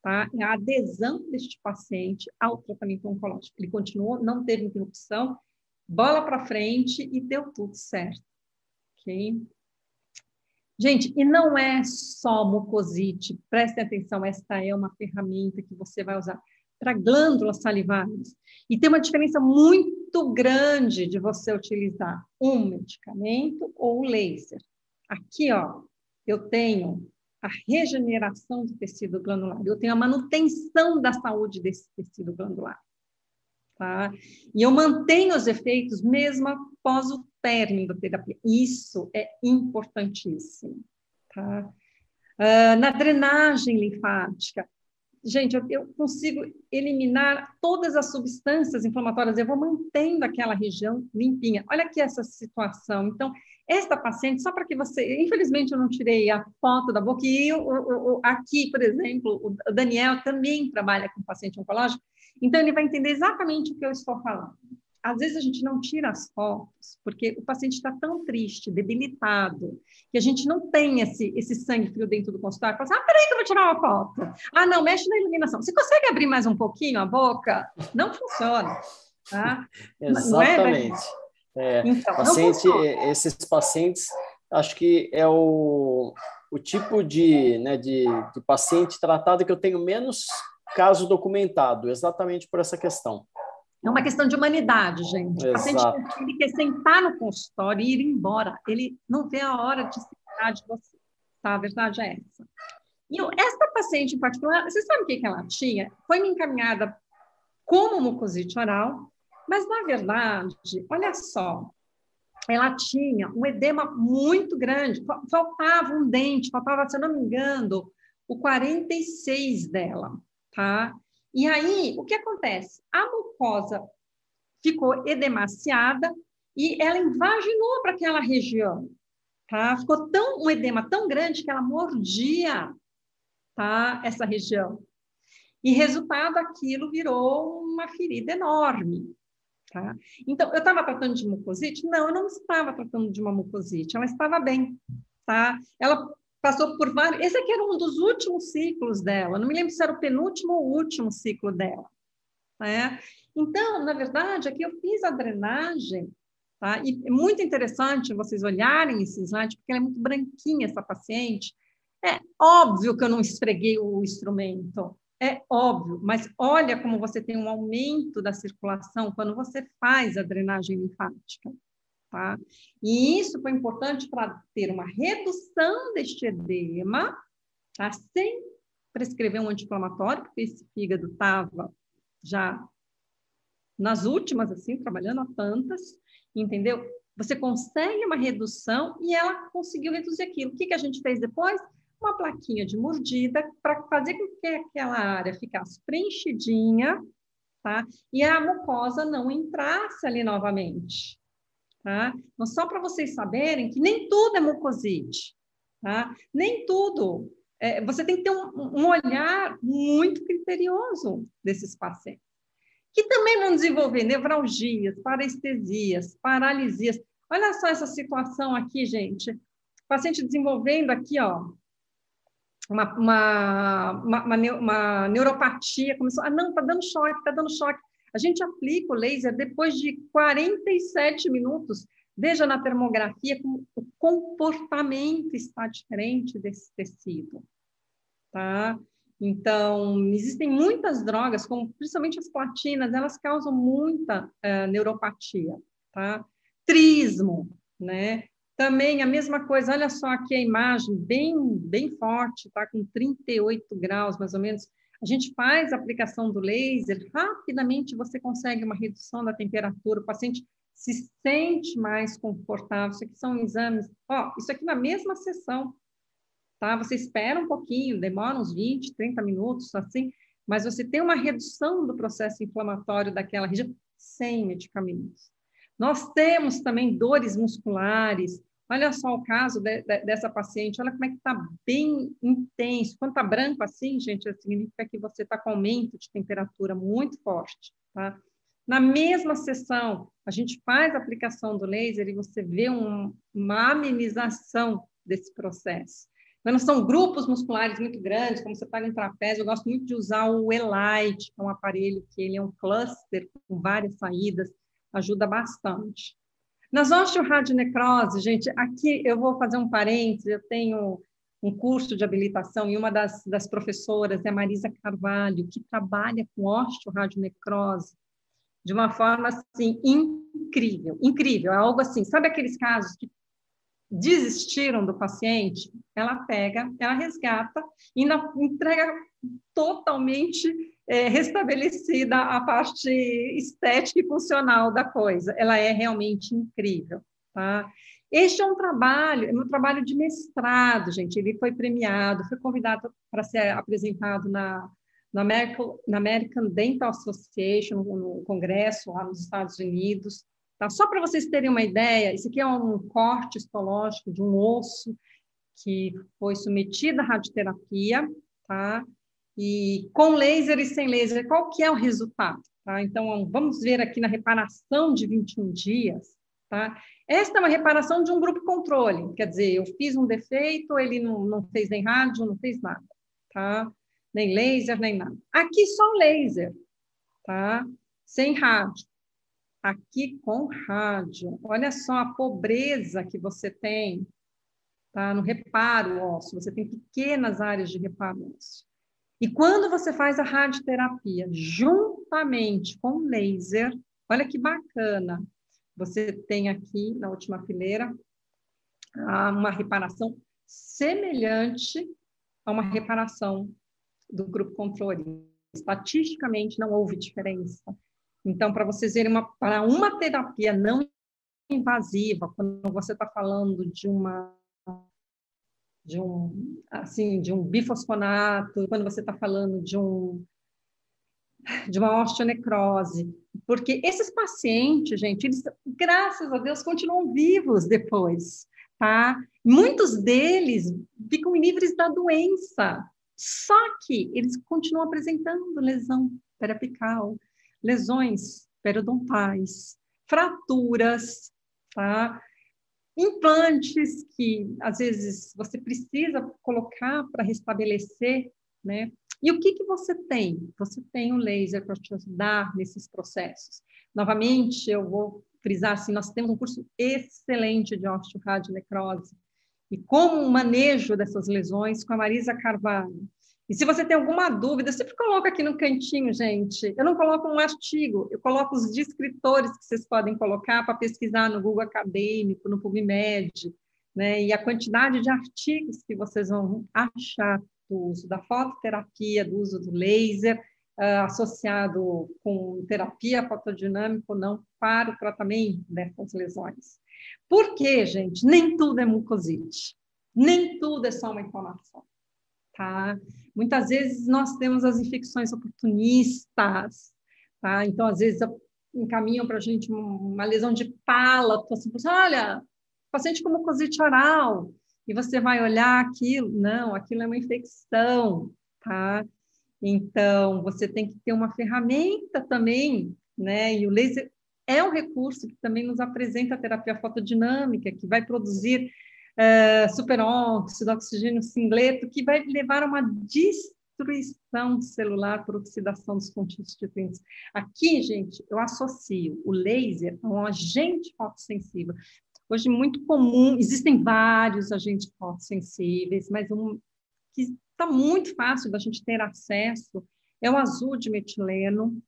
tá, é a adesão deste paciente ao tratamento oncológico. Ele continuou, não teve interrupção, bola para frente e deu tudo certo. Ok? Gente, e não é só mucosite, prestem atenção, esta é uma ferramenta que você vai usar para glândulas salivares. E tem uma diferença muito grande de você utilizar um medicamento ou laser. Aqui, ó, eu tenho a regeneração do tecido glandular, eu tenho a manutenção da saúde desse tecido glandular. Tá? E eu mantenho os efeitos mesmo após o término da terapia. Isso é importantíssimo. Tá? Uh, na drenagem linfática, gente, eu, eu, consigo eliminar todas as substâncias inflamatórias, eu vou mantendo aquela região limpinha. Olha aqui essa situação. Então, esta paciente, só para que você, infelizmente eu não tirei a foto da boca, e eu, eu, aqui, por exemplo, o Daniel também trabalha com paciente oncológico, então ele vai entender exatamente o que eu estou falando. Às vezes a gente não tira as fotos, porque o paciente está tão triste, debilitado, que a gente não tem esse, esse sangue frio dentro do consultório. Fala assim, ah, peraí que eu vou tirar uma foto. Ah, não, mexe na iluminação. Você consegue abrir mais um pouquinho a boca? Não funciona. Tá? É, Exatamente. É, então, paciente, esses pacientes, acho que é o, o tipo de, né, de, de paciente tratado que eu tenho menos caso documentado, exatamente por essa questão. É uma questão de humanidade, gente. O paciente ele quer sentar no consultório e ir embora. Ele não vê a hora de sentar de você. Tá? A verdade é essa. E essa paciente em particular, você sabe o que, que ela tinha? Foi me encaminhada como mucosite oral, mas na verdade, olha só, ela tinha um edema muito grande, faltava um dente, faltava, se eu não me engano, o 46 dela, tá? E aí, o que acontece? A mucosa ficou edemaciada e ela invaginou para aquela região, tá? Ficou tão um edema tão grande que ela mordia, tá? Essa região. E resultado, aquilo virou uma ferida enorme, tá? Então, eu estava tratando de mucosite? Não, eu não estava tratando de uma mucosite, ela estava bem, tá? Ela passou por vários. Esse aqui era um dos últimos ciclos dela. Não me lembro se era o penúltimo ou último ciclo dela. Né? Então, na verdade, aqui eu fiz a drenagem, tá? E é muito interessante vocês olharem esse slide, porque ela é muito branquinha, essa paciente. É óbvio que eu não esfreguei o instrumento, é óbvio, mas olha como você tem um aumento da circulação quando você faz a drenagem linfática. Tá? E isso foi importante para ter uma redução deste edema, tá? sem prescrever um anti-inflamatório, porque esse fígado estava já nas últimas, assim, trabalhando a tantas, entendeu? Você consegue uma redução e ela conseguiu reduzir aquilo. O que, que a gente fez depois? Uma plaquinha de mordida para fazer com que aquela área ficasse preenchidinha, tá? E a mucosa não entrasse ali novamente. Tá? Mas só para vocês saberem que nem tudo é mucosite, tá? Nem tudo. É, você tem que ter um, um, olhar muito criterioso desses pacientes, que também vão desenvolver nevralgias, parestesias, paralisias. Olha só essa situação aqui, gente. O paciente desenvolvendo aqui, ó, uma, uma, uma, uma neuropatia, começou, ah, não, tá dando choque, tá dando choque. A gente aplica o laser depois de 47 minutos. Veja na termografia como o comportamento está diferente desse tecido, tá? Então, existem muitas drogas, como principalmente as platinas, elas causam muita uh, neuropatia, tá? Trismo, né? Também a mesma coisa, olha só aqui a imagem, bem, bem forte, tá? Com 38 graus, mais ou menos. A gente faz a aplicação do laser, rapidamente você consegue uma redução da temperatura, o paciente se sente mais confortável. Isso aqui são exames, ó, isso aqui na mesma sessão, tá? Você espera um pouquinho, demora uns 20, 30 minutos, assim, mas você tem uma redução do processo inflamatório daquela região sem medicamentos. Nós temos também dores musculares, Olha só o caso de, de, dessa paciente, olha como é que está bem intenso. Quando está branco assim, gente, significa que você está com aumento de temperatura muito forte, tá? Na mesma sessão, a gente faz a aplicação do laser e você vê um, uma amenização desse processo. Quando são grupos musculares muito grandes, como você está em trapézio, eu gosto muito de usar o Elite, que é um aparelho que ele é um cluster com várias saídas, ajuda bastante. Nas osteoradionecrose, gente, aqui eu vou fazer um parênteses, eu tenho um curso de habilitação e uma das, das professoras é a Marisa Carvalho, que trabalha com osteoradionecrose de uma forma, assim, incrível, incrível, é algo assim, sabe aqueles casos que desistiram do paciente? Ela pega, ela resgata e entrega totalmente é, restabelecida a parte estética e funcional da coisa. Ela é realmente incrível. Tá? Este é um trabalho, é um trabalho de mestrado, gente. Ele foi premiado, foi convidado para ser apresentado na, na, American, na American Dental Association, no congresso lá nos Estados Unidos. Tá? Só para vocês terem uma ideia, isso aqui é um corte histológico de um osso que foi submetido à radioterapia, tá? E com laser e sem laser, qual que é o resultado? Tá? Então, vamos ver aqui na reparação de 21 dias. Tá? Esta é uma reparação de um grupo controle, quer dizer, eu fiz um defeito, ele não, não fez nem rádio, não fez nada, tá? nem laser, nem nada. Aqui só laser, tá? sem rádio. Aqui com rádio. Olha só a pobreza que você tem tá? no reparo ósseo. Você tem pequenas áreas de reparo ósseo. E quando você faz a radioterapia juntamente com laser, olha que bacana. Você tem aqui na última fileira uma reparação semelhante a uma reparação do grupo controle. Estatisticamente não houve diferença. Então, para vocês verem, uma, para uma terapia não invasiva, quando você está falando de uma de um assim de um bifosfonato, quando você está falando de um de uma osteonecrose, porque esses pacientes, gente, eles graças a Deus continuam vivos depois, tá? Muitos deles ficam livres da doença, só que eles continuam apresentando lesão periapical, lesões periodontais, fraturas, tá? Implantes que às vezes você precisa colocar para restabelecer, né? E o que, que você tem? Você tem o laser para te ajudar nesses processos. Novamente, eu vou frisar assim, nós temos um curso excelente de osteoradionecrose e como o manejo dessas lesões com a Marisa Carvalho. E se você tem alguma dúvida, sempre coloco aqui no cantinho, gente. Eu não coloco um artigo, eu coloco os descritores que vocês podem colocar para pesquisar no Google Acadêmico, no PubMed, né? E a quantidade de artigos que vocês vão achar do uso da fototerapia, do uso do laser, uh, associado com terapia fotodinâmica ou não, para o tratamento dessas lesões. Por quê, gente? Nem tudo é mucosite. Nem tudo é só uma inflamação tá? Muitas vezes nós temos as infecções oportunistas, tá? Então, às vezes, encaminham para a gente uma lesão de palato, assim, olha, paciente com mucosite oral, e você vai olhar aquilo, não, aquilo é uma infecção, tá? Então, você tem que ter uma ferramenta também, né? E o laser é um recurso que também nos apresenta a terapia fotodinâmica, que vai produzir uh, superóxido, oxigênio singleto, que vai levar a uma destruição celular por oxidação dos constituintes. Aqui, gente, eu associo o laser a um agente fotossensível. Hoje, muito comum, existem vários agentes fotossensíveis, mas um que está muito fácil da gente ter acesso é o azul de metileno,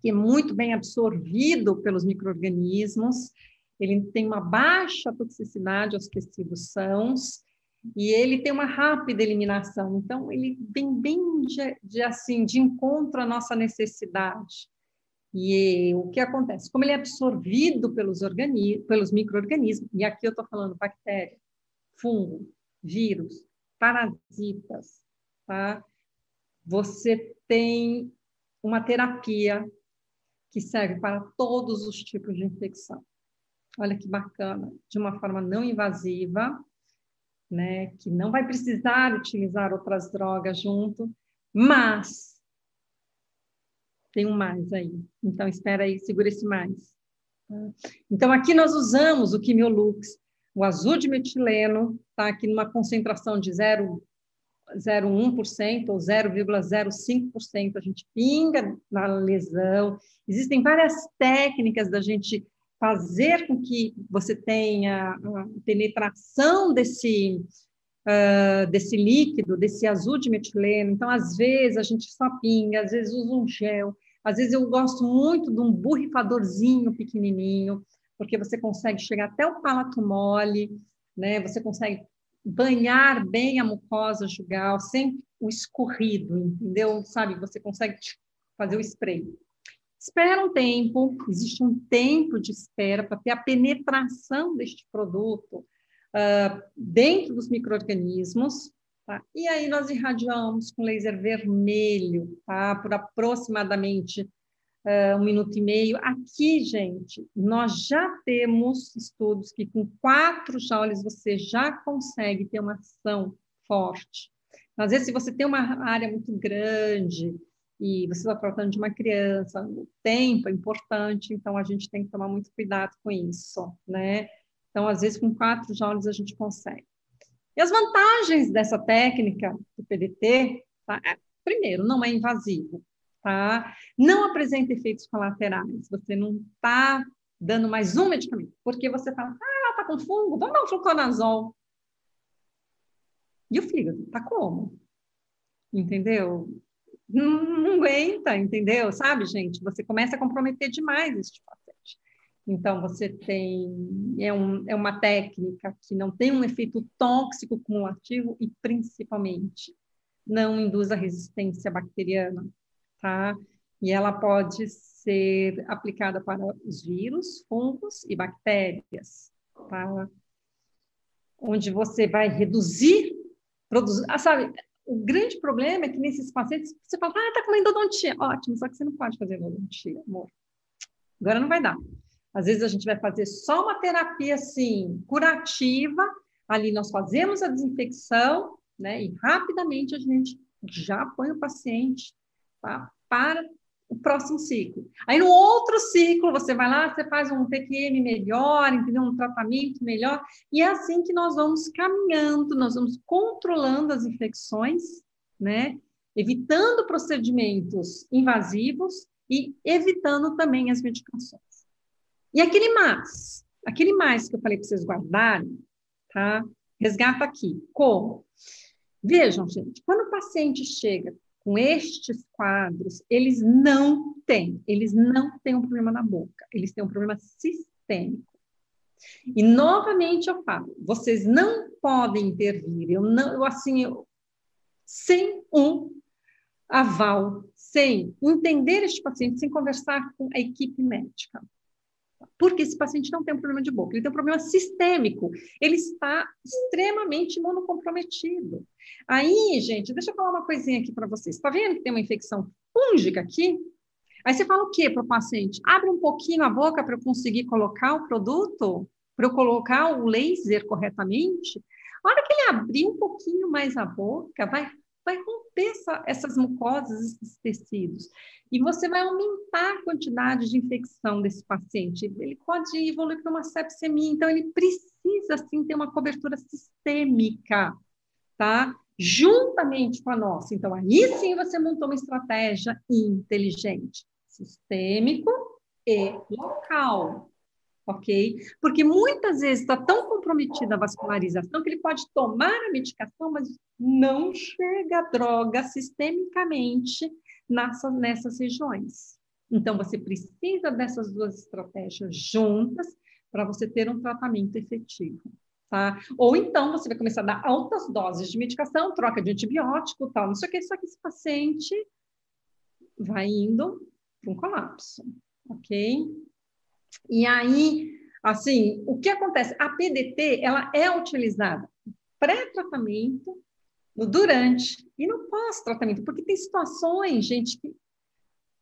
que é muito bem absorvido pelos micro-organismos ele tem uma baixa toxicidade aos tecidos sãos e ele tem uma rápida eliminação. Então, ele vem bem de, de assim de encontro à nossa necessidade. E o que acontece? Como ele é absorvido pelos, pelos micro-organismos, e aqui eu estou falando bactéria, fungo, vírus, parasitas, tá? Você tem uma terapia que serve para todos os tipos de infecção olha que bacana, de uma forma não invasiva, né, que não vai precisar utilizar outras drogas junto, mas tem um mais aí. Então espera aí, segura esse mais. Então aqui nós usamos o Quimiolux, o azul de metileno, tá aqui numa concentração de 0,01% ou 0,05%, a gente pinga na lesão. Existem várias técnicas da gente fazer com que você tenha penetração desse, uh, desse líquido, desse azul de metileno. Então, às vezes, a gente só pinga, às vezes usa um gel, às vezes eu gosto muito de um borrifadorzinho pequenininho, porque você consegue chegar até o palato mole, né? Você consegue banhar bem a mucosa jugal sem o escorrido, entendeu? Sabe? Você consegue fazer o spray. Espera um tempo, existe um tempo de espera para ter a penetração deste produto uh, dentro dos micro-organismos, tá? e aí nós irradiamos com laser vermelho, tá? por aproximadamente uh, um minuto e meio. Aqui, gente, nós já temos estudos que com quatro joules você já consegue ter uma ação forte. Às vezes, se você tem uma área muito grande, e você está tratando de uma criança, o tempo é importante, então a gente tem que tomar muito cuidado com isso, né? Então, às vezes, com quatro joules a gente consegue. E as vantagens dessa técnica do PDT, tá? É, primeiro, não é invasivo, tá? Não apresenta efeitos colaterais, você não está dando mais um medicamento, porque você fala, ah, ela está com fungo, vamos dar um fluconazol. E o fígado, tá como? Entendeu? Não, aguenta, entendeu? Sabe, gente? Você começa a comprometer demais este paciente. Então, você tem. É, um, é uma técnica que não tem um efeito tóxico cumulativo e, principalmente, não induz a resistência bacteriana, tá? E ela pode ser aplicada para os vírus, fungos e bactérias, tá? Onde você vai reduzir, produzir. Ah, sabe, o grande problema é que nesses pacientes você fala, ah, tá com endodontia. Ótimo, só que você não pode fazer endodontia, amor. Agora não vai dar. Às vezes a gente vai fazer só uma terapia assim, curativa, ali nós fazemos a desinfecção, né? E rapidamente a gente já põe o paciente tá, para o próximo ciclo. Aí no outro ciclo, você vai lá, você faz um PQM melhor, entendeu? Um tratamento melhor, e é assim que nós vamos caminhando, nós vamos controlando as infecções, né? Evitando procedimentos invasivos e evitando também as medicações. E aquele mais, aquele mais que eu falei para vocês guardarem, tá? Resgata aqui. Como? Vejam, gente, quando o paciente chega com estes quadros, eles não têm, eles não têm um problema na boca, eles têm um problema sistêmico. E novamente eu falo, vocês não podem intervir, eu não, eu, assim, eu, sem um aval, sem entender este paciente, sem conversar com a equipe médica. Porque esse paciente não tem um problema de boca, ele tem um problema sistêmico, ele está extremamente imunocomprometido. Aí, gente, deixa eu falar uma coisinha aqui para vocês. Está vendo que tem uma infecção fúngica aqui? Aí você fala o quê para o paciente? Abre um pouquinho a boca para eu conseguir colocar o produto? Para eu colocar o laser corretamente? A hora que ele abrir um pouquinho mais a boca, vai vai romper essa, essas mucosas, esses tecidos. E você vai aumentar a quantidade de infecção desse paciente. Ele pode evoluir para uma sepsemia, então ele precisa, sim, ter uma cobertura sistêmica, tá? Juntamente com a nossa. Então, aí sim você montou uma estratégia inteligente, sistêmico e local ok? Porque muitas vezes está tão comprometida a vascularização que ele pode tomar a medicação, mas não chega a droga sistemicamente nessa, nessas regiões. Então, você precisa dessas duas estratégias juntas para você ter um tratamento efetivo. Tá? Ou então você vai começar a dar altas doses de medicação, troca de antibiótico, tal, não sei o que, só que esse paciente vai indo para um colapso, ok? E aí, assim, o que acontece? A PDT, ela é utilizada pré-tratamento, no durante e no pós-tratamento, porque tem situações, gente, que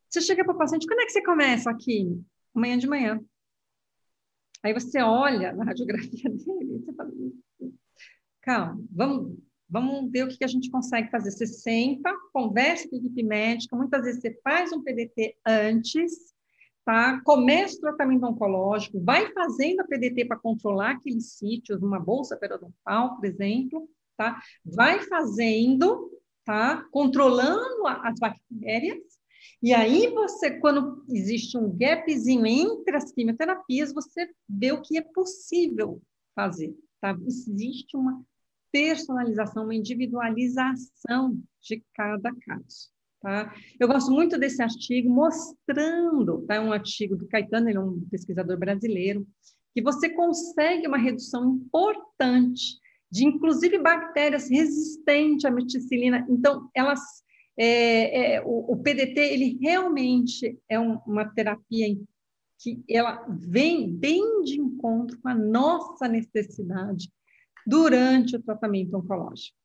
você chega para o paciente, quando é que você começa aqui? Amanhã de manhã. Aí você olha na radiografia dele, você fala, calma, vamos, vamos ver o que a gente consegue fazer. Você senta, conversa com a equipe médica, muitas vezes você faz um PDT antes, tá? Começa o tratamento oncológico, vai fazendo a PDT para controlar aqueles sítios, uma bolsa periodontal, por exemplo, tá? Vai fazendo, tá? Controlando as bactérias. E aí você, quando existe um gapzinho entre as quimioterapias, você vê o que é possível fazer, tá? Existe uma personalização, uma individualização de cada caso. Tá? Eu gosto muito desse artigo mostrando, tá? É um artigo do Caetano, ele é um pesquisador brasileiro, que você consegue uma redução importante de, inclusive, bactérias resistentes à meticilina. Então, elas, é, é, o, o, PDT, ele realmente é um, uma terapia que ela vem bem de encontro com a nossa necessidade durante o tratamento oncológico.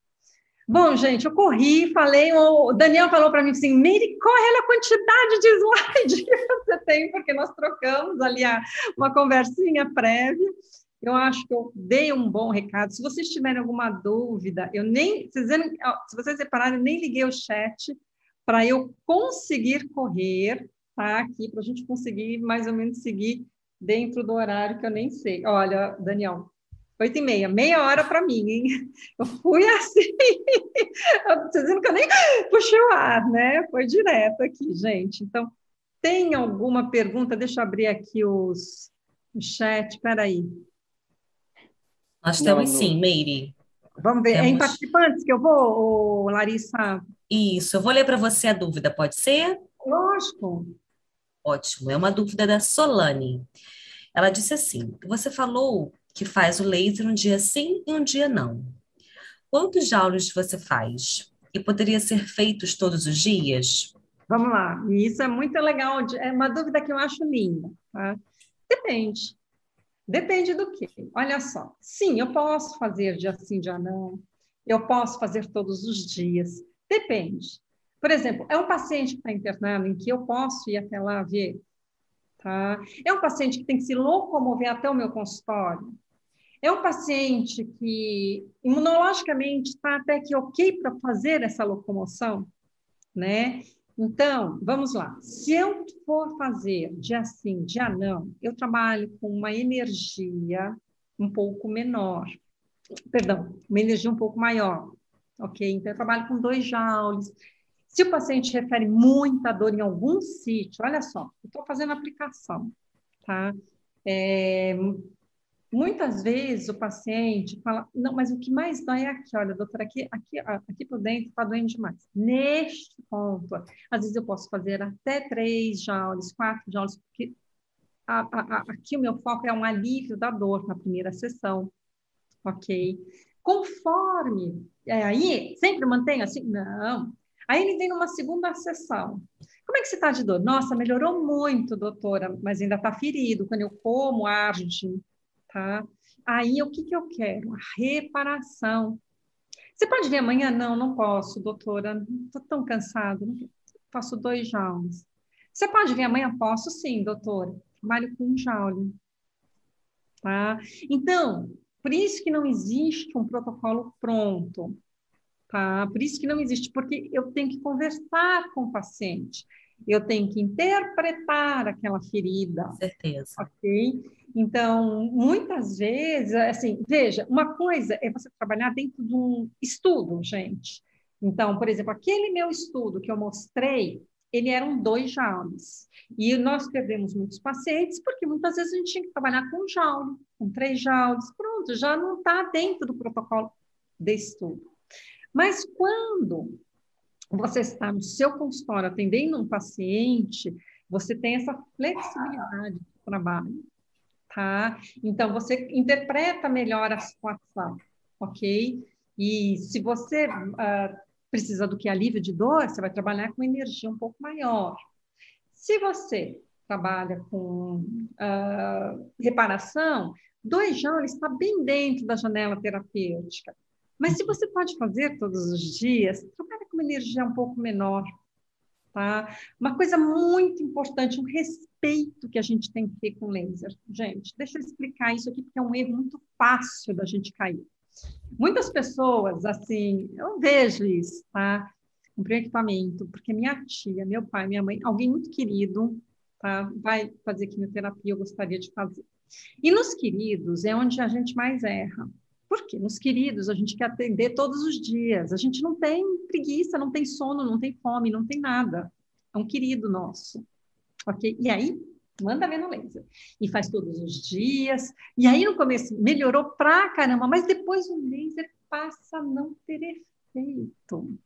Bom, gente, eu corri, falei, o Daniel falou para mim assim, Meire, corre a quantidade de slide que você tem, porque nós trocamos ali a, uma conversinha prévia. Eu acho que eu dei um bom recado. Se vocês tiverem alguma dúvida, eu nem, se vocês repararem, eu nem liguei o chat para eu conseguir correr, tá? Aqui, para a gente conseguir mais ou menos seguir dentro do horário que eu nem sei. Olha, Daniel, oito e meia, meia hora para mim, hein? Eu fui assim, eu dizendo que eu nem puxei o ar, né? Foi direto aqui, gente. Então, tem alguma pergunta? Deixa eu abrir aqui os, o chat, espera aí. Nós temos sim, Meire. Vamos ver, temos... é em participantes que eu vou, Larissa? Isso, eu vou ler para você a dúvida, pode ser? Lógico. Ótimo, é uma dúvida da Solane. Ela disse assim: você falou que faz o laser um dia sim e um dia não. Quantos joules você faz? E poderia ser feitos todos os dias? Vamos lá, e isso é muito legal, é uma dúvida que eu acho linda. Tá? Depende. Depende do que. Olha só, sim, eu posso fazer dia sim, dia não. Eu posso fazer todos os dias. Depende. Por exemplo, é um paciente que está internado em que eu posso ir até lá ver. Tá? É um paciente que tem que se locomover até o meu consultório. É um paciente que imunologicamente está até que ok para fazer essa locomoção, né? Então, vamos lá. Se eu for fazer dia sim, dia não, eu trabalho com uma energia um pouco menor. Perdão, uma energia um pouco maior. Ok? Então, eu trabalho com dois joules. Se o paciente refere muita dor em algum sítio, olha só, eu estou fazendo aplicação, tá? É, Muitas vezes o paciente fala, não, mas o que mais dói é aqui, olha, doutora, aqui, aqui, aqui por dentro está doendo demais. Neste ponto, às vezes eu posso fazer até três joules, quatro joules, porque a, a, a, aqui o meu foco é um alívio da dor na primeira sessão, ok? Conforme, é, aí, sempre mantenho assim? Não. Aí ele vem numa segunda sessão. Como é que você está de dor? Nossa, melhorou muito, doutora, mas ainda está ferido. Quando eu como argin, tá? Aí, o que, que eu quero? A reparação. Você pode vir amanhã? Não, não posso, doutora. Estou tão cansado. Faço dois joules. Você pode vir amanhã? Posso sim, doutora. Trabalho com um joule. Tá? Então, por isso que não existe um protocolo pronto. Tá? Por isso que não existe, porque eu tenho que conversar com o paciente. Eu tenho que interpretar aquela ferida. Com certeza. Ok? Então, muitas vezes, assim, veja, uma coisa é você trabalhar dentro de um estudo, gente. Então, por exemplo, aquele meu estudo que eu mostrei, ele eram dois joules. E nós perdemos muitos pacientes porque muitas vezes a gente tinha que trabalhar com joule, com três joules. Pronto, já não está dentro do protocolo de estudo. Mas quando você está no seu consultório atendendo um paciente, você tem essa flexibilidade de trabalho tá? Então, você interpreta melhor a situação, ok? E se você uh, precisa do que alívio de dor, você vai trabalhar com energia um pouco maior. Se você trabalha com uh, reparação, dois joules está bem dentro da janela terapêutica. Mas se você pode fazer todos os dias, trabalha com energia um pouco menor, Tá? Uma coisa muito importante, um respeito que a gente tem que ter com laser. Gente, deixa eu explicar isso aqui, porque é um erro muito fácil da gente cair. Muitas pessoas, assim, eu vejo isso, tá? Comprei equipamento, porque minha tia, meu pai, minha mãe, alguém muito querido, tá? Vai fazer quimioterapia, eu gostaria de fazer. E nos queridos é onde a gente mais erra. Porque nos queridos a gente quer atender todos os dias. A gente não tem preguiça, não tem sono, não tem fome, não tem nada. É um querido nosso. Ok? E aí, manda ver no laser. E faz todos os dias. E aí, no começo, melhorou pra caramba, mas depois o laser passa a não ter efeito.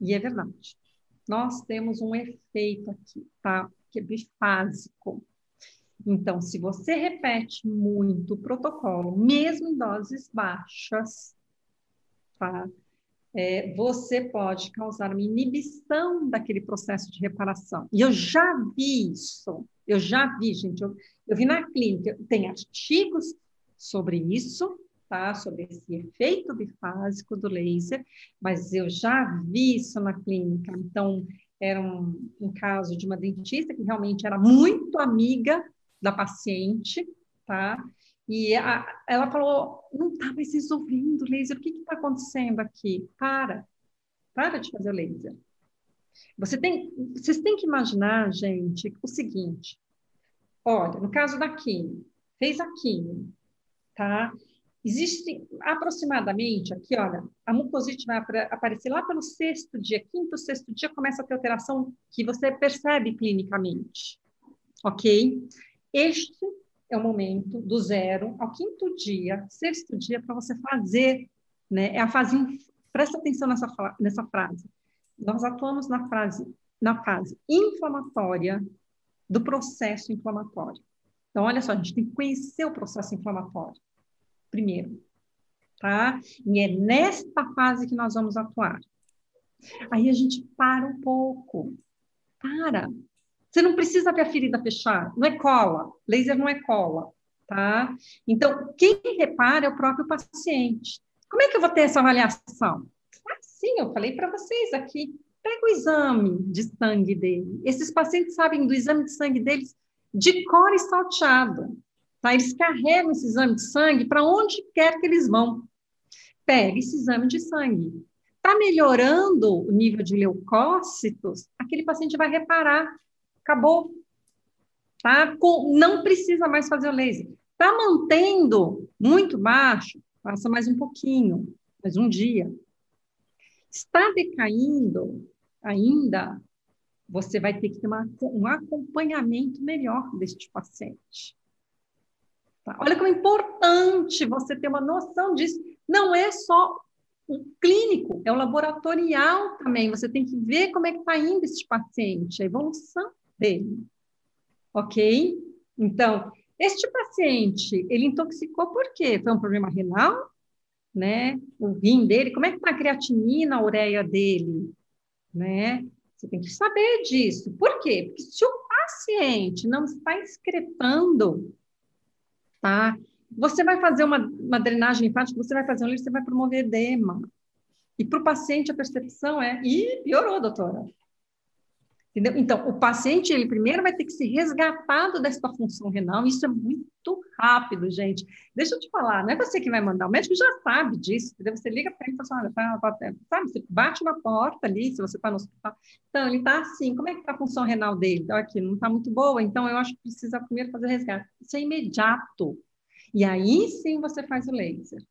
E é verdade. Nós temos um efeito aqui, tá? Que é bifásico. Então, se você repete muito o protocolo, mesmo em doses baixas, tá? É, você pode causar uma inibição daquele processo de reparação. E eu já vi isso, eu já vi, gente, eu, eu vi na clínica, tem artigos sobre isso, tá? Sobre esse efeito bifásico do laser, mas eu já vi isso na clínica. Então, era um, um caso de uma dentista que realmente era muito amiga da paciente, tá? E a, ela falou, não está mais resolvendo laser, o que está acontecendo aqui? Para, para de fazer o laser. Você tem, vocês têm que imaginar, gente, o seguinte. Olha, no caso da quimio, fez a quimio, tá? Existe aproximadamente, aqui, olha, a mucosite vai aparecer lá pelo sexto dia, quinto, sexto dia, começa a ter alteração que você percebe clinicamente, ok? Este é o momento do zero ao quinto dia, sexto dia, para você fazer, né? É a fase, presta atenção nessa, nessa frase. Nós atuamos na fase, na fase inflamatória do processo inflamatório. Então, olha só, a gente tem que conhecer o processo inflamatório primeiro, tá? E é nesta fase que nós vamos atuar. Aí a gente para um pouco. Para. Você não precisa ver a ferida fechar. Não é cola. Laser não é cola, tá? Então, quem repara é o próprio paciente. Como é que eu vou ter essa avaliação? Sim, eu falei para vocês aqui. Pega o exame de sangue dele. Esses pacientes sabem do exame de sangue deles de cor e salteado. Tá? Eles carregam esse exame de sangue para onde quer que eles vão. Pega esse exame de sangue. Está melhorando o nível de leucócitos, aquele paciente vai reparar. Acabou. Tá? Com, não precisa mais fazer o laser. Está mantendo muito baixo, passa mais um pouquinho, mais um dia. Está decaindo ainda, você vai ter que ter uma, um acompanhamento melhor deste paciente. Tá? Olha como é importante você ter uma noção disso. Não é só o clínico, é o laboratorial também. Você tem que ver como é que está indo esse paciente, a evolução dele. Ok? Então, este paciente, ele intoxicou por quê? Foi um problema renal? Né? O rim dele, como é que está a creatinina, a ureia dele? Né? Você tem que saber disso. Por quê? Porque se o paciente não está excretando tá? Você vai fazer uma, uma drenagem linfática, você vai fazer um livro, você vai promover edema. E para o paciente a percepção é, ih, piorou, doutora. Entendeu? Então, o paciente, ele primeiro vai ter que ser resgatado dessa função renal, isso é muito rápido, gente. Deixa eu te falar, não é você que vai mandar, o médico já sabe disso, entendeu? Você liga para ele e fala assim, olha, tá, tá, sabe, você bate na porta ali, se você está no hospital, então, ele está assim, como é que está a função renal dele? Então, aqui, não está muito boa, então eu acho que precisa primeiro fazer resgate. Isso é imediato. E aí sim você faz o laser.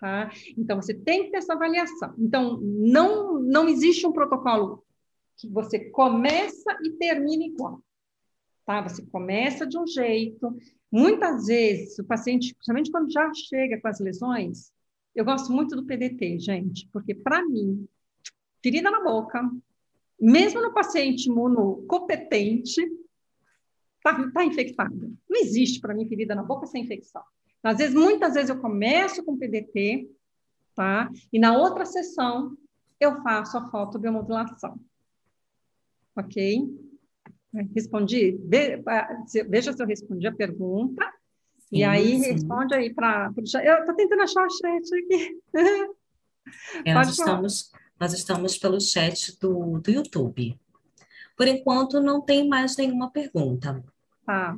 Tá? Então, você tem que ter essa avaliação. Então, não, não existe um protocolo que você começa e termina igual. Tá? Você começa de um jeito. Muitas vezes, o paciente, principalmente quando já chega com as lesões, eu gosto muito do PDT, gente, porque para mim, ferida na boca, mesmo no paciente imunocompetente, está tá infectada. Não existe para mim ferida na boca sem infecção. Às vezes, muitas vezes eu começo com PDT, tá? E na outra sessão eu faço a fotobiomodulação ok? Respondi? veja se eu respondi a pergunta. Sim, e aí sim. responde aí para. Eu estou tentando achar o chat aqui. É, nós, estamos, nós estamos pelo chat do, do YouTube. Por enquanto, não tem mais nenhuma pergunta. Tá.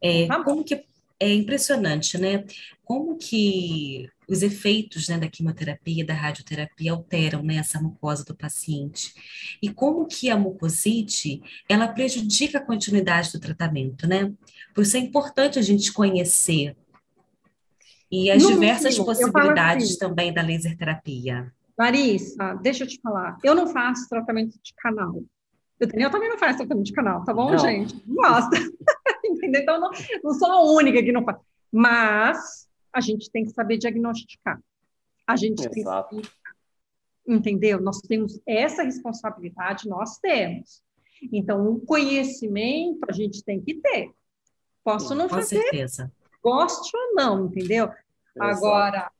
É, tá como que é impressionante, né? Como que os efeitos né, da quimioterapia, da radioterapia alteram né, essa mucosa do paciente. E como que a mucosite, ela prejudica a continuidade do tratamento, né? Por isso é importante a gente conhecer e as diversas possibilidades assim, também da laser terapia. Larissa, deixa eu te falar, eu não faço tratamento de canal. Eu, eu também não faço tratamento de canal, tá bom, não. gente? Não gosta. Então, não, não sou a única que não faz. Mas a gente tem que saber diagnosticar. A gente Exato. tem que entendeu? Nós temos essa responsabilidade, nós temos. Então, o conhecimento a gente tem que ter. Posso não Com fazer, certeza. goste ou não, entendeu? Exato. Agora,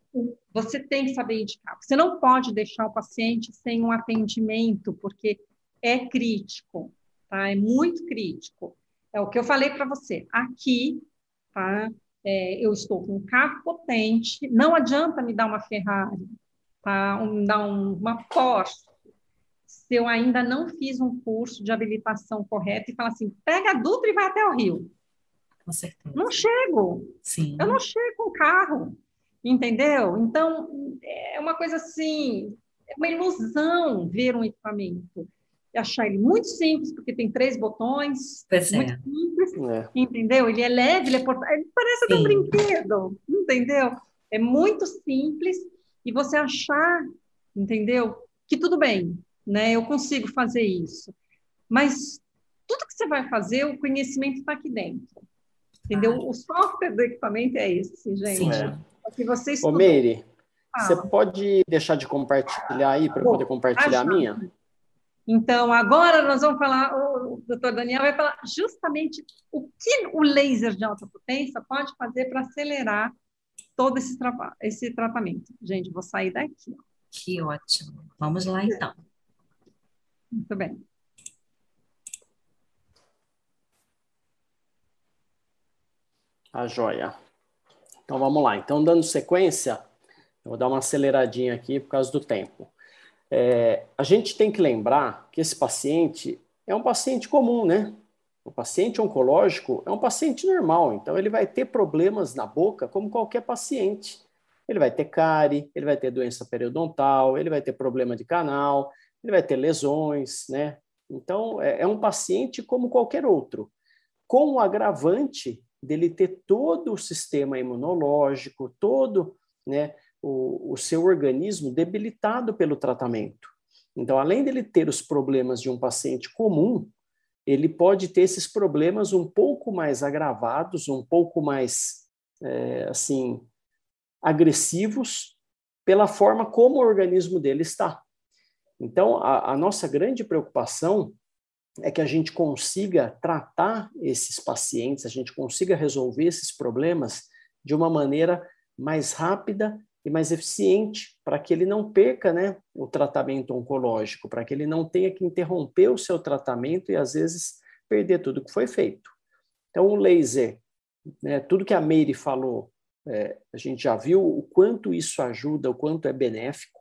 você tem que saber indicar. Você não pode deixar o paciente sem um atendimento, porque é crítico, tá? É muito crítico. É o que eu falei para você. Aqui, tá? é, eu estou com um carro potente, não adianta me dar uma Ferrari, tá? Um, dar um, uma Porsche, se eu ainda não fiz um curso de habilitação correta e falar assim, pega a Dutra e vai até o Rio. Com certeza. Não chego. Sim. Eu não chego com carro, entendeu? Então, é uma coisa assim, é uma ilusão ver um equipamento. Achar ele muito simples, porque tem três botões, pois muito é. simples, É. entendeu? Ele é leve, ele é portátil, ele parece até um brinquedo, entendeu? É muito simples e você achar, entendeu? Que tudo bem, né? Eu consigo fazer isso. Mas tudo que você vai fazer, o conhecimento está aqui dentro. Entendeu? O software do equipamento é esse, gente. Sim. É. É que você Ô. Meire, Fala. você pode deixar de compartilhar aí para eu poder compartilhar a Ah, minha? Então, agora nós vamos falar, o doutor Daniel vai falar justamente o que o laser de alta potência pode fazer para acelerar todo esse, esse tratamento. Gente, vou sair daqui. ó. Que ótimo. Vamos lá, então. Muito bem. A joia. Então vamos lá. Então, dando sequência, eu vou dar uma aceleradinha aqui por causa do tempo. É, a gente tem que lembrar que esse paciente é um paciente comum, né? O paciente oncológico é um paciente normal, então ele vai ter problemas na boca como qualquer paciente. Ele vai ter cárie, ele vai ter doença periodontal, ele vai ter problema de canal, ele vai ter lesões, né? Então, é, é um paciente como qualquer outro, com o agravante dele ter todo o sistema imunológico, todo né, o, o seu organismo debilitado pelo tratamento. Então, além dele ter os problemas de um paciente comum, ele pode ter esses problemas um pouco mais agravados, um pouco mais, é, assim, agressivos, pela forma como o organismo dele está. Então, a, a nossa grande preocupação é que a gente consiga tratar esses pacientes, a gente consiga resolver esses problemas de uma maneira mais rápida e mais eficiente, para que ele não perca né, o tratamento oncológico, para que ele não tenha que interromper o seu tratamento e, às vezes, perder tudo que foi feito. Então, o laser, né, tudo que a Meire falou, é, a gente já viu o quanto isso ajuda, o quanto é benéfico,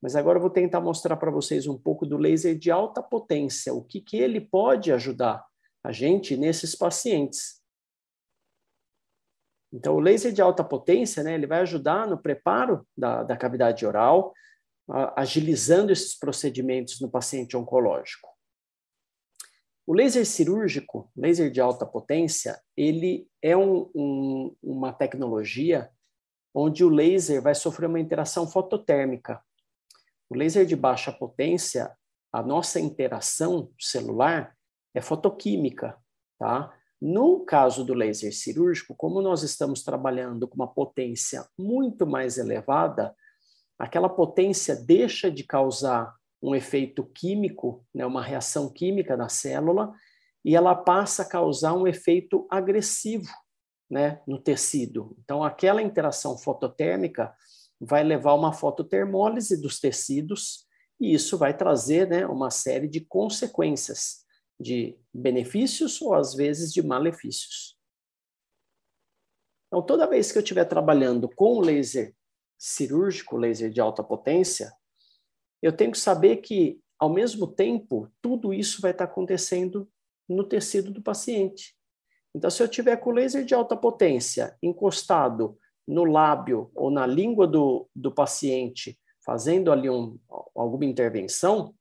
mas agora eu vou tentar mostrar para vocês um pouco do laser de alta potência, o que, que ele pode ajudar a gente nesses pacientes. Então, o laser de alta potência, né, ele vai ajudar no preparo da, da cavidade oral, a, agilizando esses procedimentos no paciente oncológico. O laser cirúrgico, laser de alta potência, ele é um, um, uma tecnologia onde o laser vai sofrer uma interação fototérmica. O laser de baixa potência, a nossa interação celular é fotoquímica, tá? No caso do laser cirúrgico, como nós estamos trabalhando com uma potência muito mais elevada, aquela potência deixa de causar um efeito químico, né, uma reação química na célula, e ela passa a causar um efeito agressivo né, no tecido. Então, aquela interação fototérmica vai levar a uma fototermólise dos tecidos, e isso vai trazer né, uma série de consequências de benefícios ou às vezes de malefícios. Então, toda vez que eu estiver trabalhando com laser cirúrgico, laser de alta potência, eu tenho que saber que, ao mesmo tempo, tudo isso vai estar acontecendo no tecido do paciente. Então, se eu tiver com laser de alta potência encostado no lábio ou na língua do, do paciente, fazendo ali um, alguma intervenção,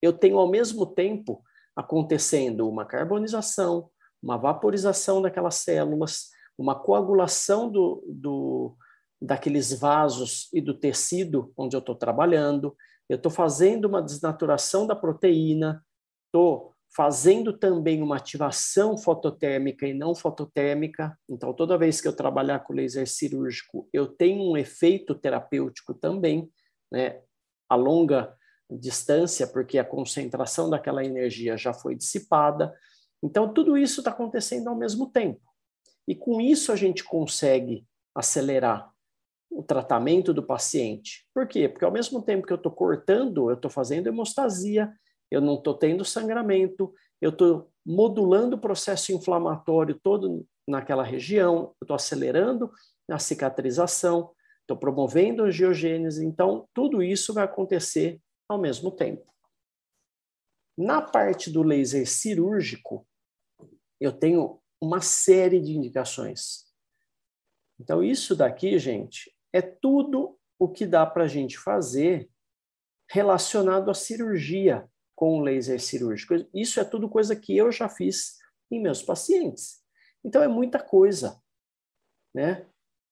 eu tenho ao mesmo tempo acontecendo uma carbonização, uma vaporização daquelas células, uma coagulação do, do, daqueles vasos e do tecido onde eu estou trabalhando, eu estou fazendo uma desnaturação da proteína, estou fazendo também uma ativação fototérmica e não fototérmica. Então, toda vez que eu trabalhar com laser cirúrgico, eu tenho um efeito terapêutico também, né, a longa distância, porque a concentração daquela energia já foi dissipada. Então, tudo isso está acontecendo ao mesmo tempo. E com isso a gente consegue acelerar o tratamento do paciente. Por quê? Porque ao mesmo tempo que eu estou cortando, eu estou fazendo hemostasia, eu não estou tendo sangramento, eu estou modulando o processo inflamatório todo naquela região, eu estou acelerando a cicatrização, estou promovendo a angiogênese, então tudo isso vai acontecer ao mesmo tempo. Na parte do laser cirúrgico, eu tenho uma série de indicações. Então, isso daqui, gente, é tudo o que dá para a gente fazer relacionado à cirurgia. com laser cirúrgico. Isso é tudo coisa que eu já fiz em meus pacientes. Então é muita coisa, né?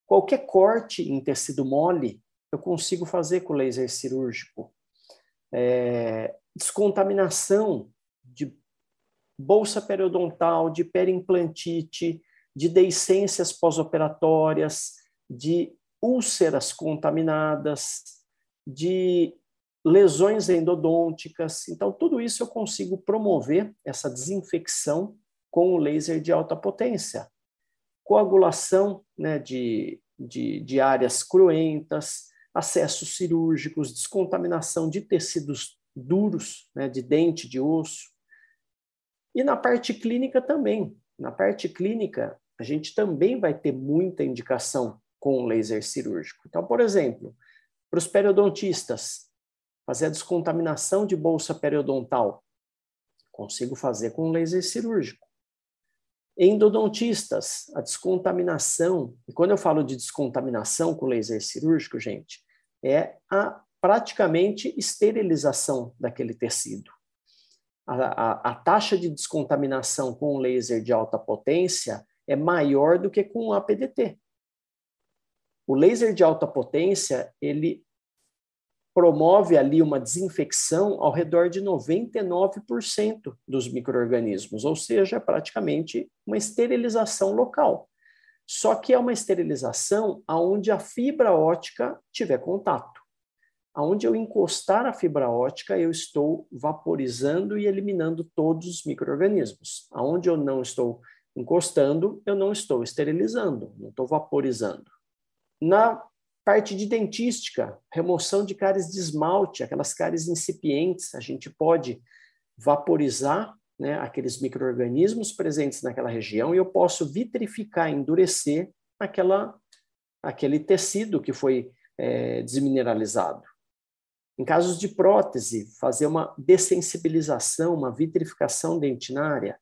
Qualquer corte em tecido mole eu consigo fazer com laser cirúrgico. É, descontaminação de bolsa periodontal, de periimplantite, de deiscências pós-operatórias, de úlceras contaminadas, de lesões endodônticas. Então, tudo isso eu consigo promover essa desinfecção com o laser de alta potência. Coagulação né, de, de, de áreas cruentas, acessos cirúrgicos, descontaminação de tecidos duros, né, de dente, de osso. E na parte clínica também. Na parte clínica, a gente também vai ter muita indicação com laser cirúrgico. Então, por exemplo, para os periodontistas, fazer a descontaminação de bolsa periodontal, consigo fazer com laser cirúrgico. Endodontistas, a descontaminação, e quando eu falo de descontaminação com laser cirúrgico, gente, é a praticamente esterilização daquele tecido. A, a, a taxa de descontaminação com laser de alta potência é maior do que com o APDT. O laser de alta potência, ele promove ali uma desinfecção ao redor de 99% dos micro-organismos, ou seja, praticamente uma esterilização local. Só que é uma esterilização aonde a fibra ótica tiver contato. Aonde eu encostar a fibra ótica, eu estou vaporizando e eliminando todos os micro-organismos. Aonde eu não estou encostando, eu não estou esterilizando, não estou vaporizando. Na parte de dentística, remoção de cáries de esmalte, aquelas cáries incipientes, a gente pode vaporizar né, aqueles micro-organismos presentes naquela região e eu posso vitrificar, endurecer aquela, aquele tecido que foi é, desmineralizado. Em casos de prótese, fazer uma dessensibilização, uma vitrificação dentinária,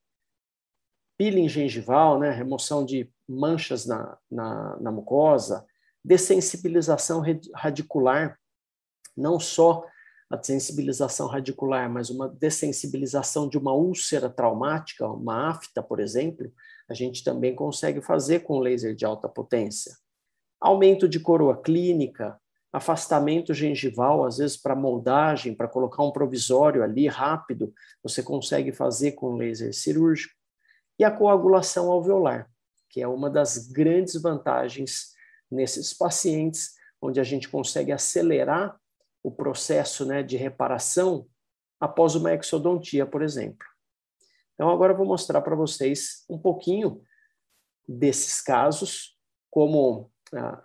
peeling gengival, né, remoção de manchas na, na, na mucosa, dessensibilização radicular, não só a dessensibilização radicular, mas uma dessensibilização de uma úlcera traumática, uma afta, por exemplo, a gente também consegue fazer com laser de alta potência. Aumento de coroa clínica, afastamento gengival, às vezes para moldagem, para colocar um provisório ali rápido, você consegue fazer com laser cirúrgico. E a coagulação alveolar, que é uma das grandes vantagens nesses pacientes, onde a gente consegue acelerar o processo né, de reparação após uma exodontia, por exemplo. Então, agora eu vou mostrar para vocês um pouquinho desses casos, como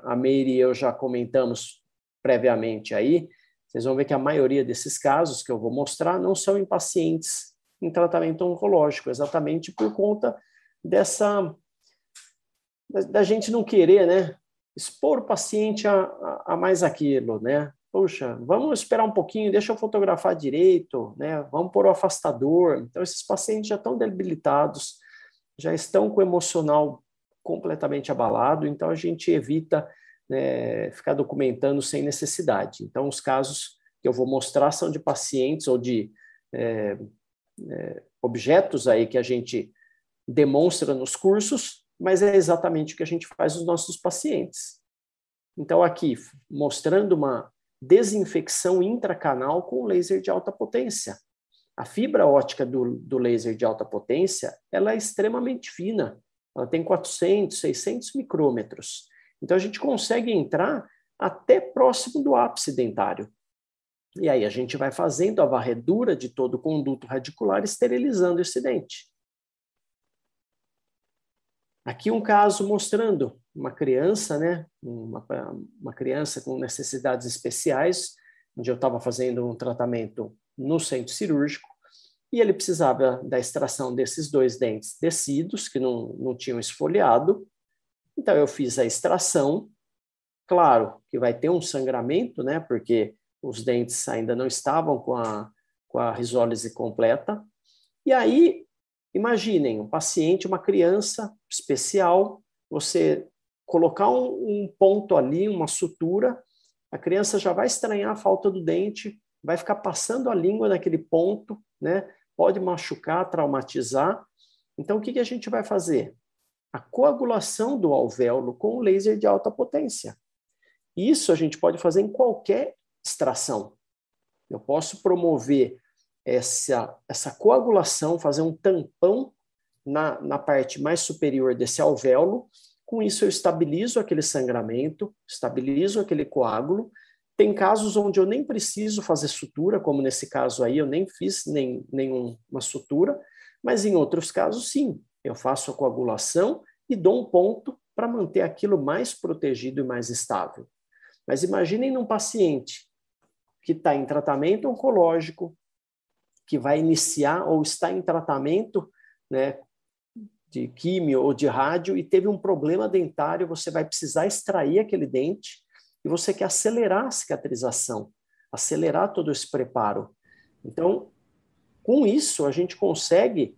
a Meire e eu já comentamos previamente aí, vocês vão ver que a maioria desses casos que eu vou mostrar não são em pacientes em tratamento oncológico, exatamente por conta dessa da, gente não querer, né, expor o paciente a, a, a, mais aquilo, né? Poxa, vamos esperar um pouquinho, deixa eu fotografar direito, né? Vamos pôr o afastador. Então, esses pacientes já estão debilitados, já estão com o emocional completamente abalado, então a gente evita né, ficar documentando sem necessidade. Então, os casos que eu vou mostrar são de pacientes ou de é, é, objetos aí que a gente demonstra nos cursos, mas é exatamente o que a gente faz nos nossos pacientes. Então, aqui, mostrando uma desinfecção intracanal com laser de alta potência. A fibra ótica do, do laser de alta potência ela é extremamente fina, ela tem 400, 600 micrômetros. Então, a gente consegue entrar até próximo do ápice dentário. E aí a gente vai fazendo a varredura de todo o conduto radicular, esterilizando esse dente. Aqui um caso mostrando uma criança, né, uma, uma criança com necessidades especiais, onde eu estava fazendo um tratamento no centro cirúrgico, e ele precisava da extração desses dois dentes descidos, que não, não tinham esfoliado. Então, eu fiz a extração. Claro que vai ter um sangramento, né, porque os dentes ainda não estavam com a, com a risólise completa. E aí, Imaginem um paciente, uma criança especial, você colocar um, um, ponto ali, uma sutura, a criança já vai estranhar a falta do dente, vai ficar passando a língua naquele ponto, né? Pode machucar, traumatizar. Então, o que, que a gente vai fazer? A coagulação do alvéolo com laser de alta potência. Isso a gente pode fazer em qualquer extração. Eu posso promover essa, essa coagulação, fazer um tampão na, na parte mais superior desse alvéolo. Com isso, eu estabilizo aquele sangramento, estabilizo aquele coágulo. Tem casos onde eu nem preciso fazer sutura, como nesse caso aí, eu nem fiz nem, nenhuma sutura, mas em outros casos, sim, eu faço a coagulação e dou um ponto para manter aquilo mais protegido e mais estável. Mas imaginem num paciente que está em tratamento oncológico, que vai iniciar ou está em tratamento né, de químio ou de rádio e teve um problema dentário, você vai precisar extrair aquele dente e você quer acelerar a cicatrização, acelerar todo esse preparo. Então, com isso, a gente consegue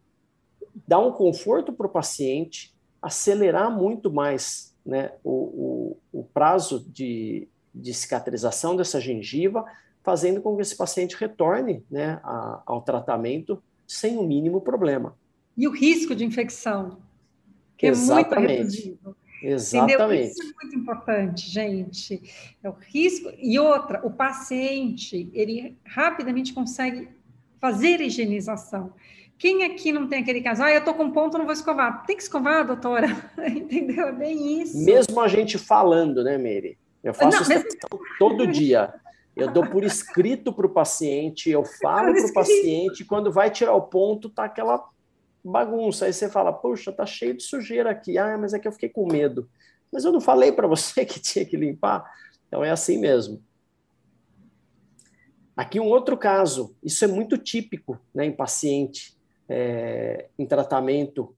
dar um conforto para o paciente, acelerar muito mais né, o, o, o prazo de, de cicatrização dessa gengiva, fazendo com que esse paciente retorne né, a, ao tratamento sem o mínimo problema. E o risco de infecção, que Exatamente. é muito reduzido. Exatamente. Entendeu? Isso é muito importante, gente. É o risco. E outra, o paciente, ele rapidamente consegue fazer higienização. Quem aqui não tem aquele caso, ah, eu tô com ponto, não vou escovar. Tem que escovar, doutora. Entendeu? É bem isso. Mesmo a gente falando, né, Mary? Eu faço não, mas... todo dia. Eu dou por escrito para o paciente, eu falo para o paciente, quando vai tirar o ponto, tá aquela bagunça. Aí você fala, puxa, tá cheio de sujeira aqui. Ah, mas é que eu fiquei com medo. Mas eu não falei para você que tinha que limpar. Então é assim mesmo. Aqui um outro caso, isso é muito típico né, em paciente é, em tratamento,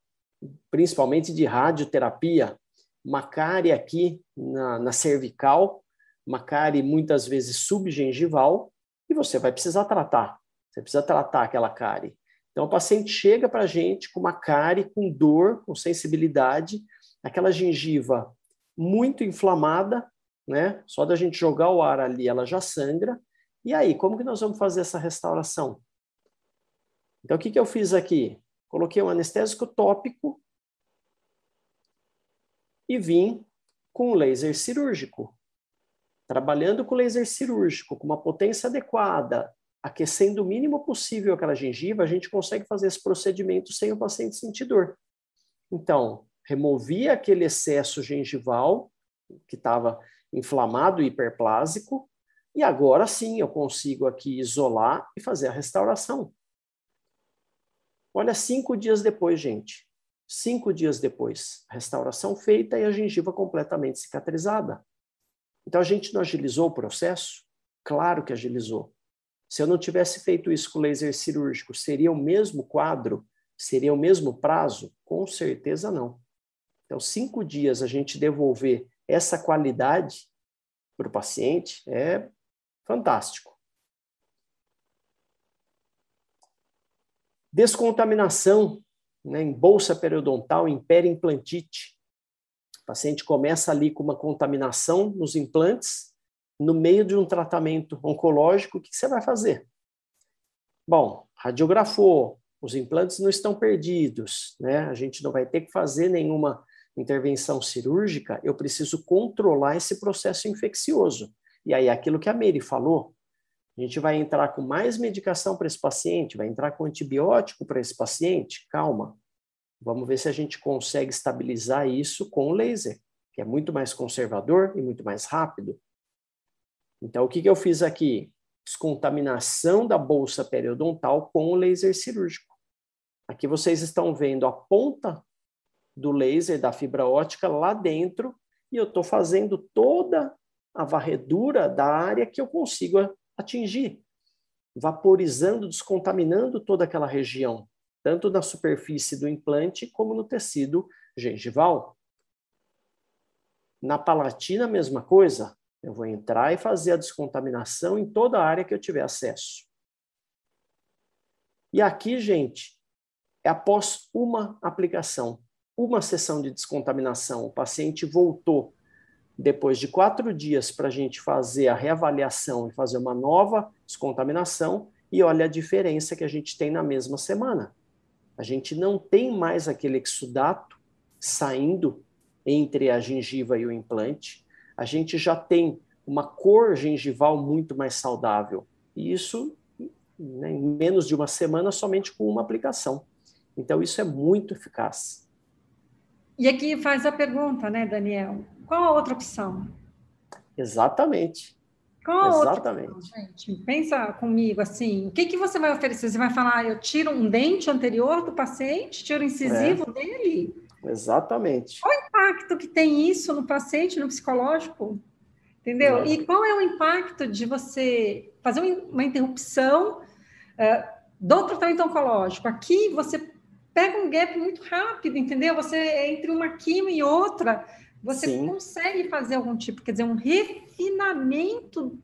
principalmente de radioterapia, uma cárie aqui na, na cervical, uma cárie muitas vezes subgengival, e você vai precisar tratar. Você precisa tratar aquela cárie. Então, o paciente chega para a gente com uma cárie, com dor, com sensibilidade, aquela gengiva muito inflamada, né? Só da gente jogar o ar ali, ela já sangra. E aí, como que nós vamos fazer essa restauração? Então, o que, que eu fiz aqui? Coloquei um anestésico tópico e vim com o laser cirúrgico. Trabalhando com laser cirúrgico, com uma potência adequada, aquecendo o mínimo possível aquela gengiva, a gente consegue fazer esse procedimento sem o paciente sentir dor. Então, removi aquele excesso gengival que estava inflamado e hiperplásico, e agora sim eu consigo aqui isolar e fazer a restauração. Olha, cinco dias depois, gente. Cinco dias depois, restauração feita e a gengiva completamente cicatrizada. Então, a gente não agilizou o processo? Claro que agilizou. Se eu não tivesse feito isso com laser cirúrgico, seria o mesmo quadro? Seria o mesmo prazo? Com certeza não. Então, cinco dias a gente devolver essa qualidade para o paciente é fantástico. Descontaminação né, em bolsa periodontal, em periimplantite. O paciente começa ali com uma contaminação nos implantes, no meio de um tratamento oncológico, o que você vai fazer? Bom, radiografou, os implantes não estão perdidos, né? A gente não vai ter que fazer nenhuma intervenção cirúrgica, eu preciso controlar esse processo infeccioso. E aí, aquilo que a Mary falou, a gente vai entrar com mais medicação para esse paciente, vai entrar com antibiótico para esse paciente? Calma. Vamos ver se a gente consegue estabilizar isso com o laser, que é muito mais conservador e muito mais rápido. Então, o que, que eu fiz aqui? Descontaminação da bolsa periodontal com o laser cirúrgico. Aqui vocês estão vendo a ponta do laser da fibra ótica lá dentro e eu estou fazendo toda a varredura da área que eu consigo atingir, vaporizando, descontaminando toda aquela região, tanto na superfície do implante como no tecido gengival. Na palatina, a mesma coisa. Eu vou entrar e fazer a descontaminação em toda a área que eu tiver acesso. E aqui, gente, é após uma aplicação, uma sessão de descontaminação, o paciente voltou depois de quatro dias para a gente fazer a reavaliação e fazer uma nova descontaminação, e olha a diferença que a gente tem na mesma semana. A gente não tem mais aquele exudato saindo entre a gengiva e o implante. A gente já tem uma cor gengival muito mais saudável. E isso né, em menos de uma semana somente com uma aplicação. Então, isso é muito eficaz. E aqui faz a pergunta, né, Daniel? Qual a outra opção? Exatamente. Qual Exatamente. Outra, gente? Pensa comigo assim, o que, que você vai oferecer? Você vai falar, eu tiro um dente anterior do paciente, tiro o incisivo é. dele? Exatamente. Qual o impacto que tem isso no paciente, no psicológico? Entendeu? É. E qual é o impacto de você fazer uma interrupção uh, do tratamento oncológico? Aqui você pega um gap muito rápido, entendeu? Você, entre uma quimio e outra, você Sim. consegue fazer algum tipo, quer dizer, um refinamento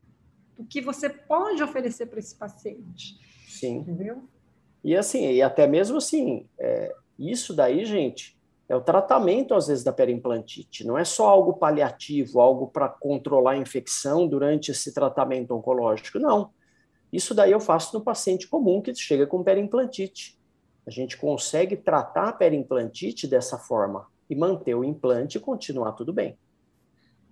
do que você pode oferecer para esse paciente. Sim. Entendeu? E assim, e até mesmo assim, é, isso daí, gente, é o tratamento, às vezes, da perimplantite. Não é só algo paliativo, algo para controlar a infecção durante esse tratamento oncológico. Não. Isso daí eu faço no paciente comum que chega com perimplantite. A gente consegue tratar a perimplantite dessa forma e manter o implante e continuar tudo bem.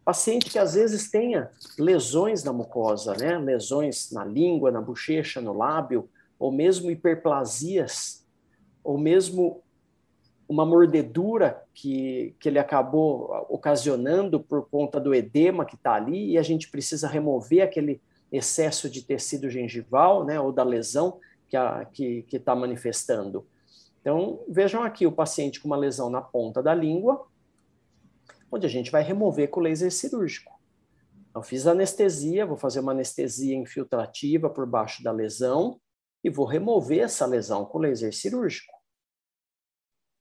Paciente que às vezes tenha lesões na mucosa, né? lesões na língua, na bochecha, no lábio, ou mesmo hiperplasias, ou mesmo uma mordedura que, que ele acabou ocasionando por conta do edema que está ali, e a gente precisa remover aquele excesso de tecido gengival, né, ou da lesão que está manifestando. Então, vejam aqui o paciente com uma lesão na ponta da língua, onde a gente vai remover com laser cirúrgico. Eu fiz anestesia, vou fazer uma anestesia infiltrativa por baixo da lesão e vou remover essa lesão com laser cirúrgico.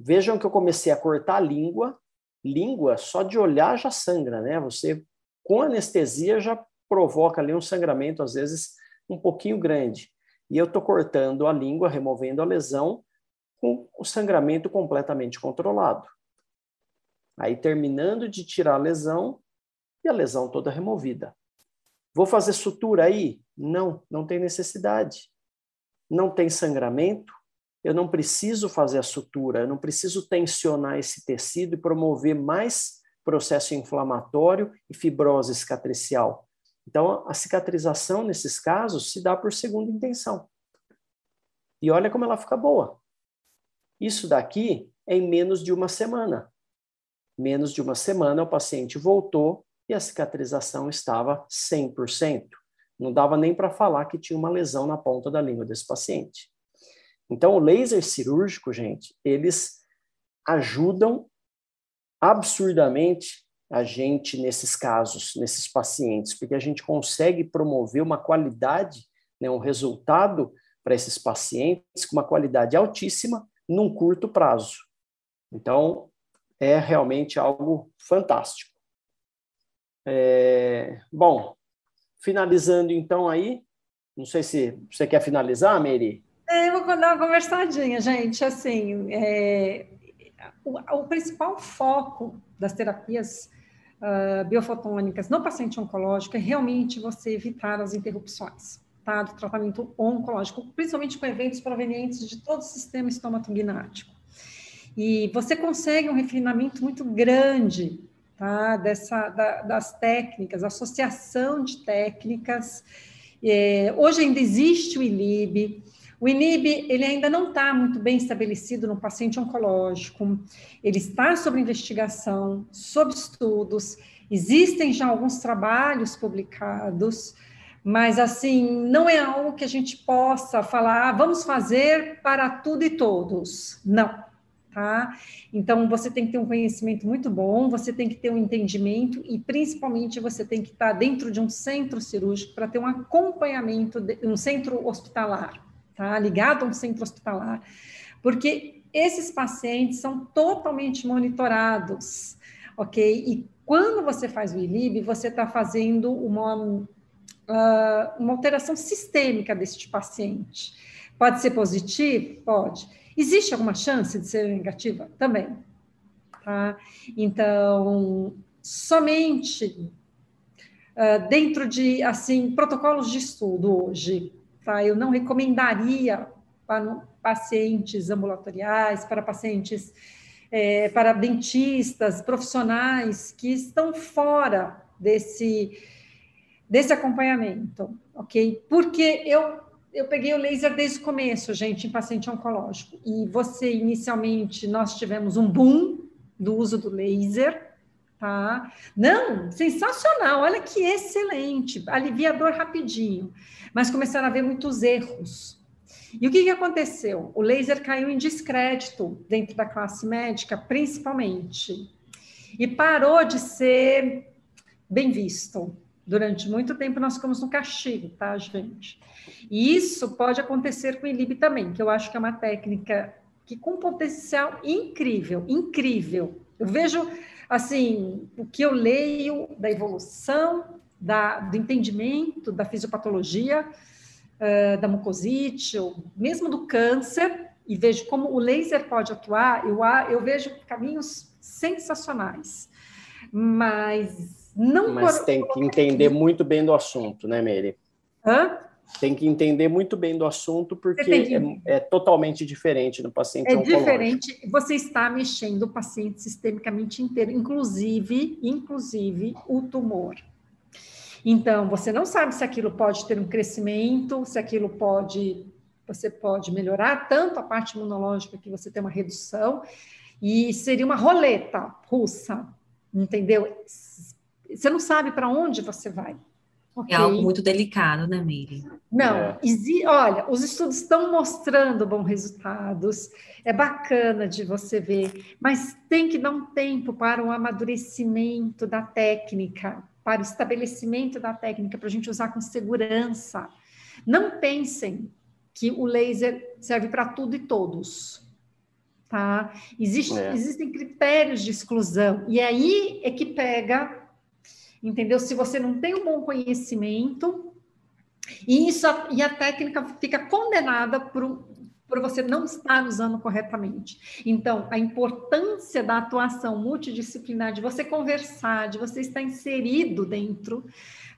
Vejam que eu comecei a cortar a língua. Língua, só de olhar já sangra, né? Você, com anestesia, já provoca ali um sangramento, às vezes, um pouquinho grande. E eu estou cortando a língua, removendo a lesão, com o sangramento completamente controlado. Aí terminando de tirar a lesão e a lesão toda removida. Vou fazer sutura aí? Não, não tem necessidade. Não tem sangramento, eu não preciso fazer a sutura, eu não preciso tensionar esse tecido e promover mais processo inflamatório e fibrose cicatricial. Então, a cicatrização nesses casos se dá por segunda intenção. E olha como ela fica boa. Isso daqui é em menos de uma semana. Menos de uma semana o paciente voltou e a cicatrização estava 100%. Não dava nem para falar que tinha uma lesão na ponta da língua desse paciente. Então, o laser cirúrgico, gente, eles ajudam absurdamente a gente nesses casos, nesses pacientes, porque a gente consegue promover uma qualidade, né, um resultado para esses pacientes com uma qualidade altíssima num curto prazo. Então, é realmente algo fantástico. É, bom, finalizando então aí, não sei se você quer finalizar, Mary? É, eu vou dar uma conversadinha, gente. Assim, é, o, o, principal foco das terapias uh, biofotônicas no paciente oncológico é realmente você evitar as interrupções do tratamento oncológico, principalmente com eventos provenientes de todo o sistema estomatognático. E você consegue um refinamento muito grande tá, dessa, da, das técnicas, associação de técnicas. É, hoje ainda existe o ILIB, o INIB ele ainda não está muito bem estabelecido no paciente oncológico, ele está sob investigação, sob estudos, existem já alguns trabalhos publicados, mas assim, não é algo que a gente possa falar, ah, vamos fazer para tudo e todos. Não, tá? Então você tem que ter um conhecimento muito bom, você tem que ter um entendimento e principalmente você tem que estar dentro de um centro cirúrgico para ter um acompanhamento, de, um centro hospitalar tá? Ligado a um centro hospitalar, porque esses pacientes são totalmente monitorados, ok? E quando você faz o ILIB, você está fazendo uma, uh, uma alteração sistêmica deste paciente. Pode ser positivo? Pode. Existe alguma chance de ser negativa? Também. Tá? Então, somente uh, dentro de assim protocolos de estudo hoje tá? Eu não recomendaria para pacientes ambulatoriais, para pacientes, é, para dentistas, profissionais que estão fora desse, desse acompanhamento, ok? Porque eu, eu peguei o laser desde o começo, gente, em paciente oncológico, e você, inicialmente, nós tivemos um boom do uso do laser, tá? Não, sensacional, olha que excelente, aliviador rapidinho, mas começaram a haver muitos erros. E o que, que aconteceu? O laser caiu em descrédito dentro da classe médica, principalmente, e parou de ser bem visto. Durante muito tempo nós ficamos no castigo, tá, gente? E isso pode acontecer com o ILIB também, que eu acho que é uma técnica que com potencial incrível, incrível. Eu vejo assim, o que eu leio da evolução, da, do entendimento da fisiopatologia, uh, da mucosite, ou mesmo do câncer, e vejo como o laser pode atuar, eu, eu vejo caminhos sensacionais. Mas não... Mas tem que entender muito bem do assunto, né, Mary? Hã? tem que entender muito bem do assunto, porque que... é, é, totalmente diferente no paciente É diferente, você está mexendo o paciente sistemicamente inteiro, inclusive, inclusive o tumor. Então, você não sabe se aquilo pode ter um crescimento, se aquilo pode, você pode melhorar tanto a parte imunológica que você tem uma redução, e seria uma roleta russa, entendeu? Você não sabe para onde você vai. Okay. É algo muito delicado, né, Meire? Não, é. olha, os estudos estão mostrando bons resultados, é bacana de você ver, mas tem que dar um tempo para o amadurecimento da técnica, para o estabelecimento da técnica, para a gente usar com segurança. Não pensem que o laser serve para tudo e todos. Tá? Existe, é. Existem critérios de exclusão, e aí é que pega entendeu? Se você não tem um bom conhecimento, e, isso, e a técnica fica condenada por, por você não estar usando corretamente. Então, a importância da atuação multidisciplinar, de você conversar, de você estar inserido dentro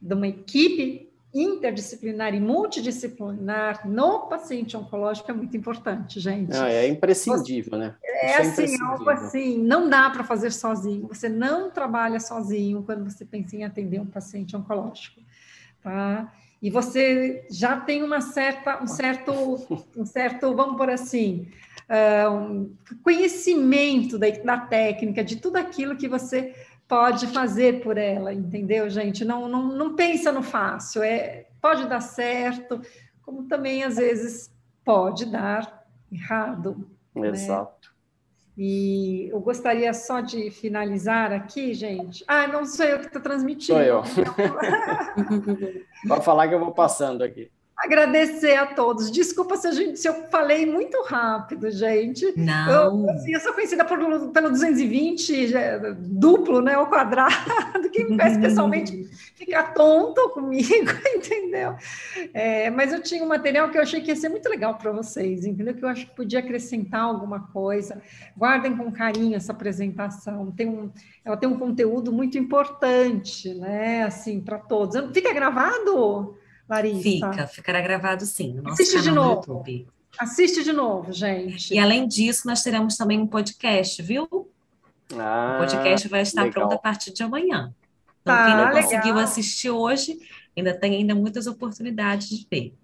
de uma equipe interdisciplinar e multidisciplinar no paciente oncológico é muito importante, gente. Ah, é imprescindível, né? É, é assim, algo assim, não dá para fazer sozinho. Você não trabalha sozinho quando você pensa em atender um paciente oncológico, tá? E você já tem uma certa, um certo, um certo, vamos por assim, uh, um conhecimento da, da técnica, de tudo aquilo que você pode fazer por ela, entendeu, gente? Não, não, não pensa no fácil, é, pode dar certo, como também às vezes pode dar errado. Né? Exato. Né? E eu gostaria só de finalizar aqui, gente. Ah, não sou eu que estou transmitindo. Sou eu. Pode falar que eu vou passando aqui agradecer a todos. Desculpa se, gente, se eu falei muito rápido, gente. Não. Eu, assim, eu sou conhecida por, pelo 220 duplo, né, ao quadrado, que pessoalmente ficar tonto comigo, entendeu? É, mas eu tinha um material que eu achei que ia ser muito legal para vocês, entendeu? Que eu acho que podia acrescentar alguma coisa. Guardem com carinho essa apresentação. Tem um, ela tem um conteúdo muito importante, né? Assim, para todos. Fica gravado? Larissa? Fica, ficará gravado sim, no nosso Assiste canal de novo. YouTube. Assiste de novo, gente. E além disso, nós teremos também um podcast, viu? Ah, o podcast vai estar legal. pronto a partir de amanhã. Então, tá, quem não legal. conseguiu assistir hoje, ainda tem ainda muitas oportunidades de ver.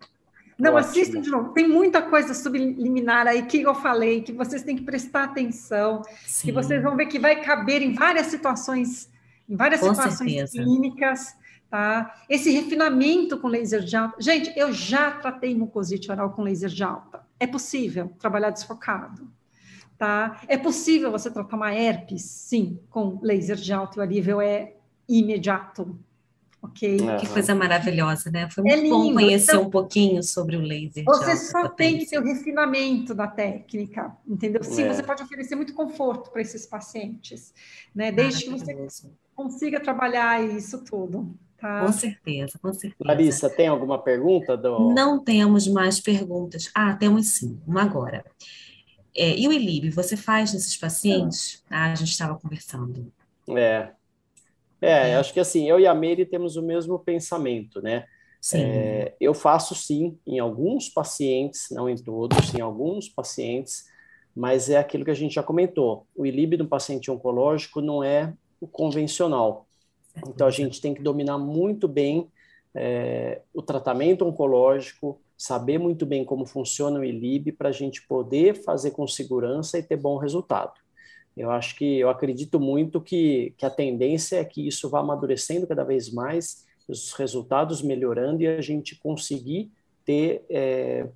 Não, Ótimo. assistam de novo. Tem muita coisa subliminar aí que eu falei, que vocês têm que prestar atenção, Sim. que vocês vão ver que vai caber em várias situações, em várias Com situações certeza. clínicas tá? Esse refinamento com laser de alta. Gente, eu já tratei mucosite oral com laser de alta. É possível trabalhar desfocado, tá? É possível você tratar uma herpes, sim, com laser de alta e o alívio é imediato. Ok? Que coisa maravilhosa, né? Foi é muito é bom conhecer então, um pouquinho sobre o laser. Você só tem que ter o refinamento da técnica, entendeu? Sim, é. você pode oferecer muito conforto para esses pacientes, né? Desde que você consiga trabalhar isso tudo. Tá. Com certeza, com certeza. Larissa, tem alguma pergunta? Do... Não temos mais perguntas. Ah, temos sim, uma agora. É, e o ILIB, você faz nesses pacientes? Ah, a gente estava conversando. É. é. É, acho que assim, eu e a Meire temos o mesmo pensamento, né? É, eu faço sim em alguns pacientes, não em todos, em alguns pacientes, mas é aquilo que a gente já comentou. O ILIB no paciente oncológico não é o convencional. Então a gente tem que dominar muito bem é, o tratamento oncológico, saber muito bem como funciona o ILIB para a gente poder fazer com segurança e ter bom resultado. Eu acho que eu acredito muito que, que a tendência é que isso vá amadurecendo cada vez mais, os resultados melhorando e a gente conseguir ter é,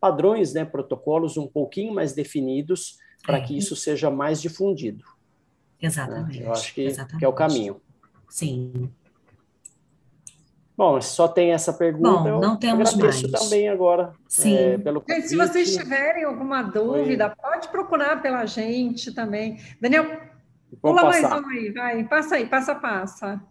padrões, né, protocolos um pouquinho mais definidos para é. que isso seja mais difundido. Exatamente. Né? Eu acho que, que é o caminho. Sim. Bom, só tem essa pergunta. Bom, não temos mais. também agora. Sim. É, pelo se vocês tiverem alguma dúvida, Oi. pode procurar pela gente também. Daniel, pula mais um aí, vai. Passa aí, passa, passa.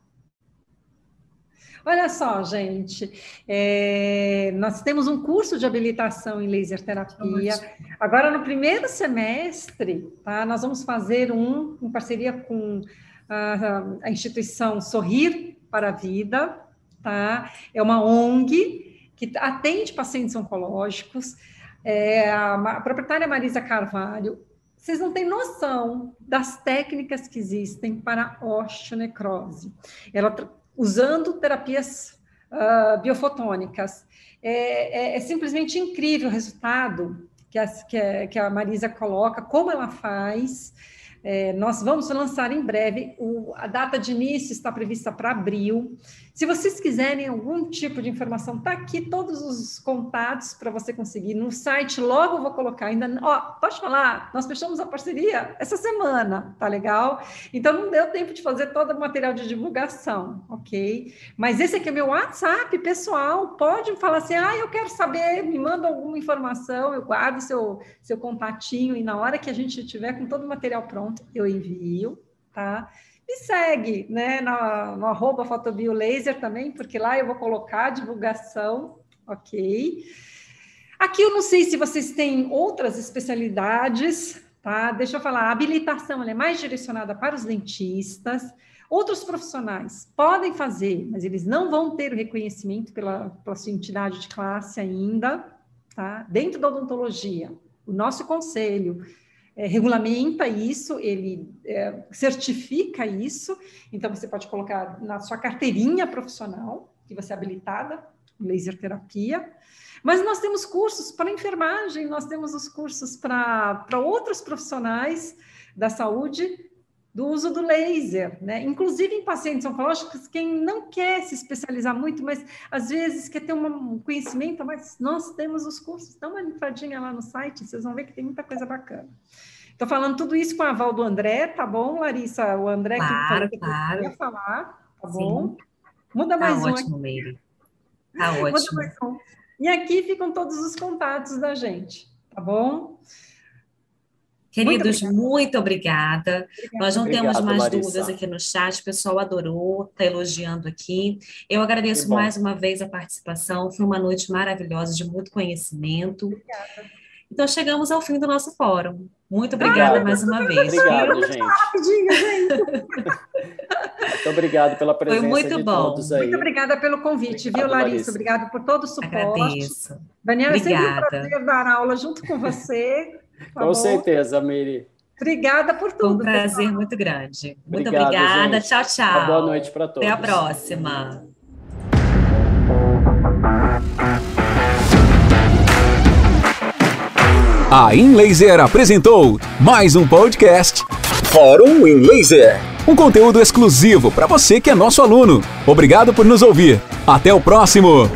Olha só, gente, é, nós temos um curso de habilitação em laser terapia. Agora, no primeiro semestre, tá, nós vamos fazer um em parceria com a, instituição Sorrir para a Vida, tá? É uma ONG que atende pacientes oncológicos. É, a, proprietária Marisa Carvalho, vocês não têm noção das técnicas que existem para osteonecrose. Ela usando terapias uh, biofotônicas. É, é, é, simplesmente incrível o resultado que a, que, que a Marisa coloca, como ela faz. É, nós vamos lançar em breve, o, a data de início está prevista para abril. Se vocês quiserem algum tipo de informação, tá aqui todos os contatos para você conseguir. No site, logo vou colocar ainda. Ó, pode falar, nós fechamos a parceria essa semana, tá legal? Então não deu tempo de fazer todo o material de divulgação, ok? Mas esse aqui é meu WhatsApp, pessoal. Pode falar assim: ah, eu quero saber, me manda alguma informação, eu guardo seu, seu contatinho e na hora que a gente tiver com todo o material pronto, eu envio, tá? Me segue, né, no, no arroba fotobiolaser também, porque lá eu vou colocar divulgação, ok? Aqui eu não sei se vocês têm outras especialidades, tá? Deixa eu falar, a habilitação é mais direcionada para os dentistas, Outros profissionais podem fazer, mas eles não vão ter o reconhecimento pela, pela sua entidade de classe ainda, tá? Dentro da odontologia, o nosso conselho é, regulamenta isso, ele é, certifica isso, então você pode colocar na sua carteirinha profissional, que você é habilitada, laser terapia. Mas nós temos cursos para enfermagem, nós temos os cursos para outros profissionais da saúde do uso do laser, né? Inclusive em pacientes oncológicos, quem não quer se especializar muito, mas às vezes quer ter um conhecimento, mas nós temos os cursos, dá uma entradinha lá no site, vocês vão ver que tem muita coisa bacana. Estou falando tudo isso com a aval do André, tá bom, Larissa? O André claro, que, claro. queria falar, tá Sim. bom? Muda mais tá um ótimo, aqui. Meire. Tá ótimo. Um. E aqui ficam todos os contatos da gente, tá bom? Queridos, muito, muito obrigada. obrigada. Nós não Obrigado, temos mais Larissa. dúvidas aqui no chat, o pessoal adorou, está elogiando aqui. Eu agradeço mais uma vez a participação, foi uma noite maravilhosa, de muito conhecimento. Obrigada. Então, chegamos ao fim do nosso fórum. Muito obrigada mais uma vez. Obrigado, gente. Rapidinho, gente. muito obrigado pela presença Foi muito de bom. todos aí. Muito obrigada pelo convite, Obrigado, viu, Larissa? Larissa. Obrigado por todo o suporte. Agradeço. Daniela, é sempre um Obrigada. prazer dar aula junto com você. Tá Com bom? certeza, Miri. Obrigada por tudo. um prazer pessoal. muito grande. Muito Obrigado, obrigada. gente. Tchau, tchau. Uma boa noite para todos. Até a próxima. A InLaser apresentou mais um podcast Fórum InLaser. Um conteúdo exclusivo para você que é nosso aluno. Obrigado por nos ouvir. Até o próximo.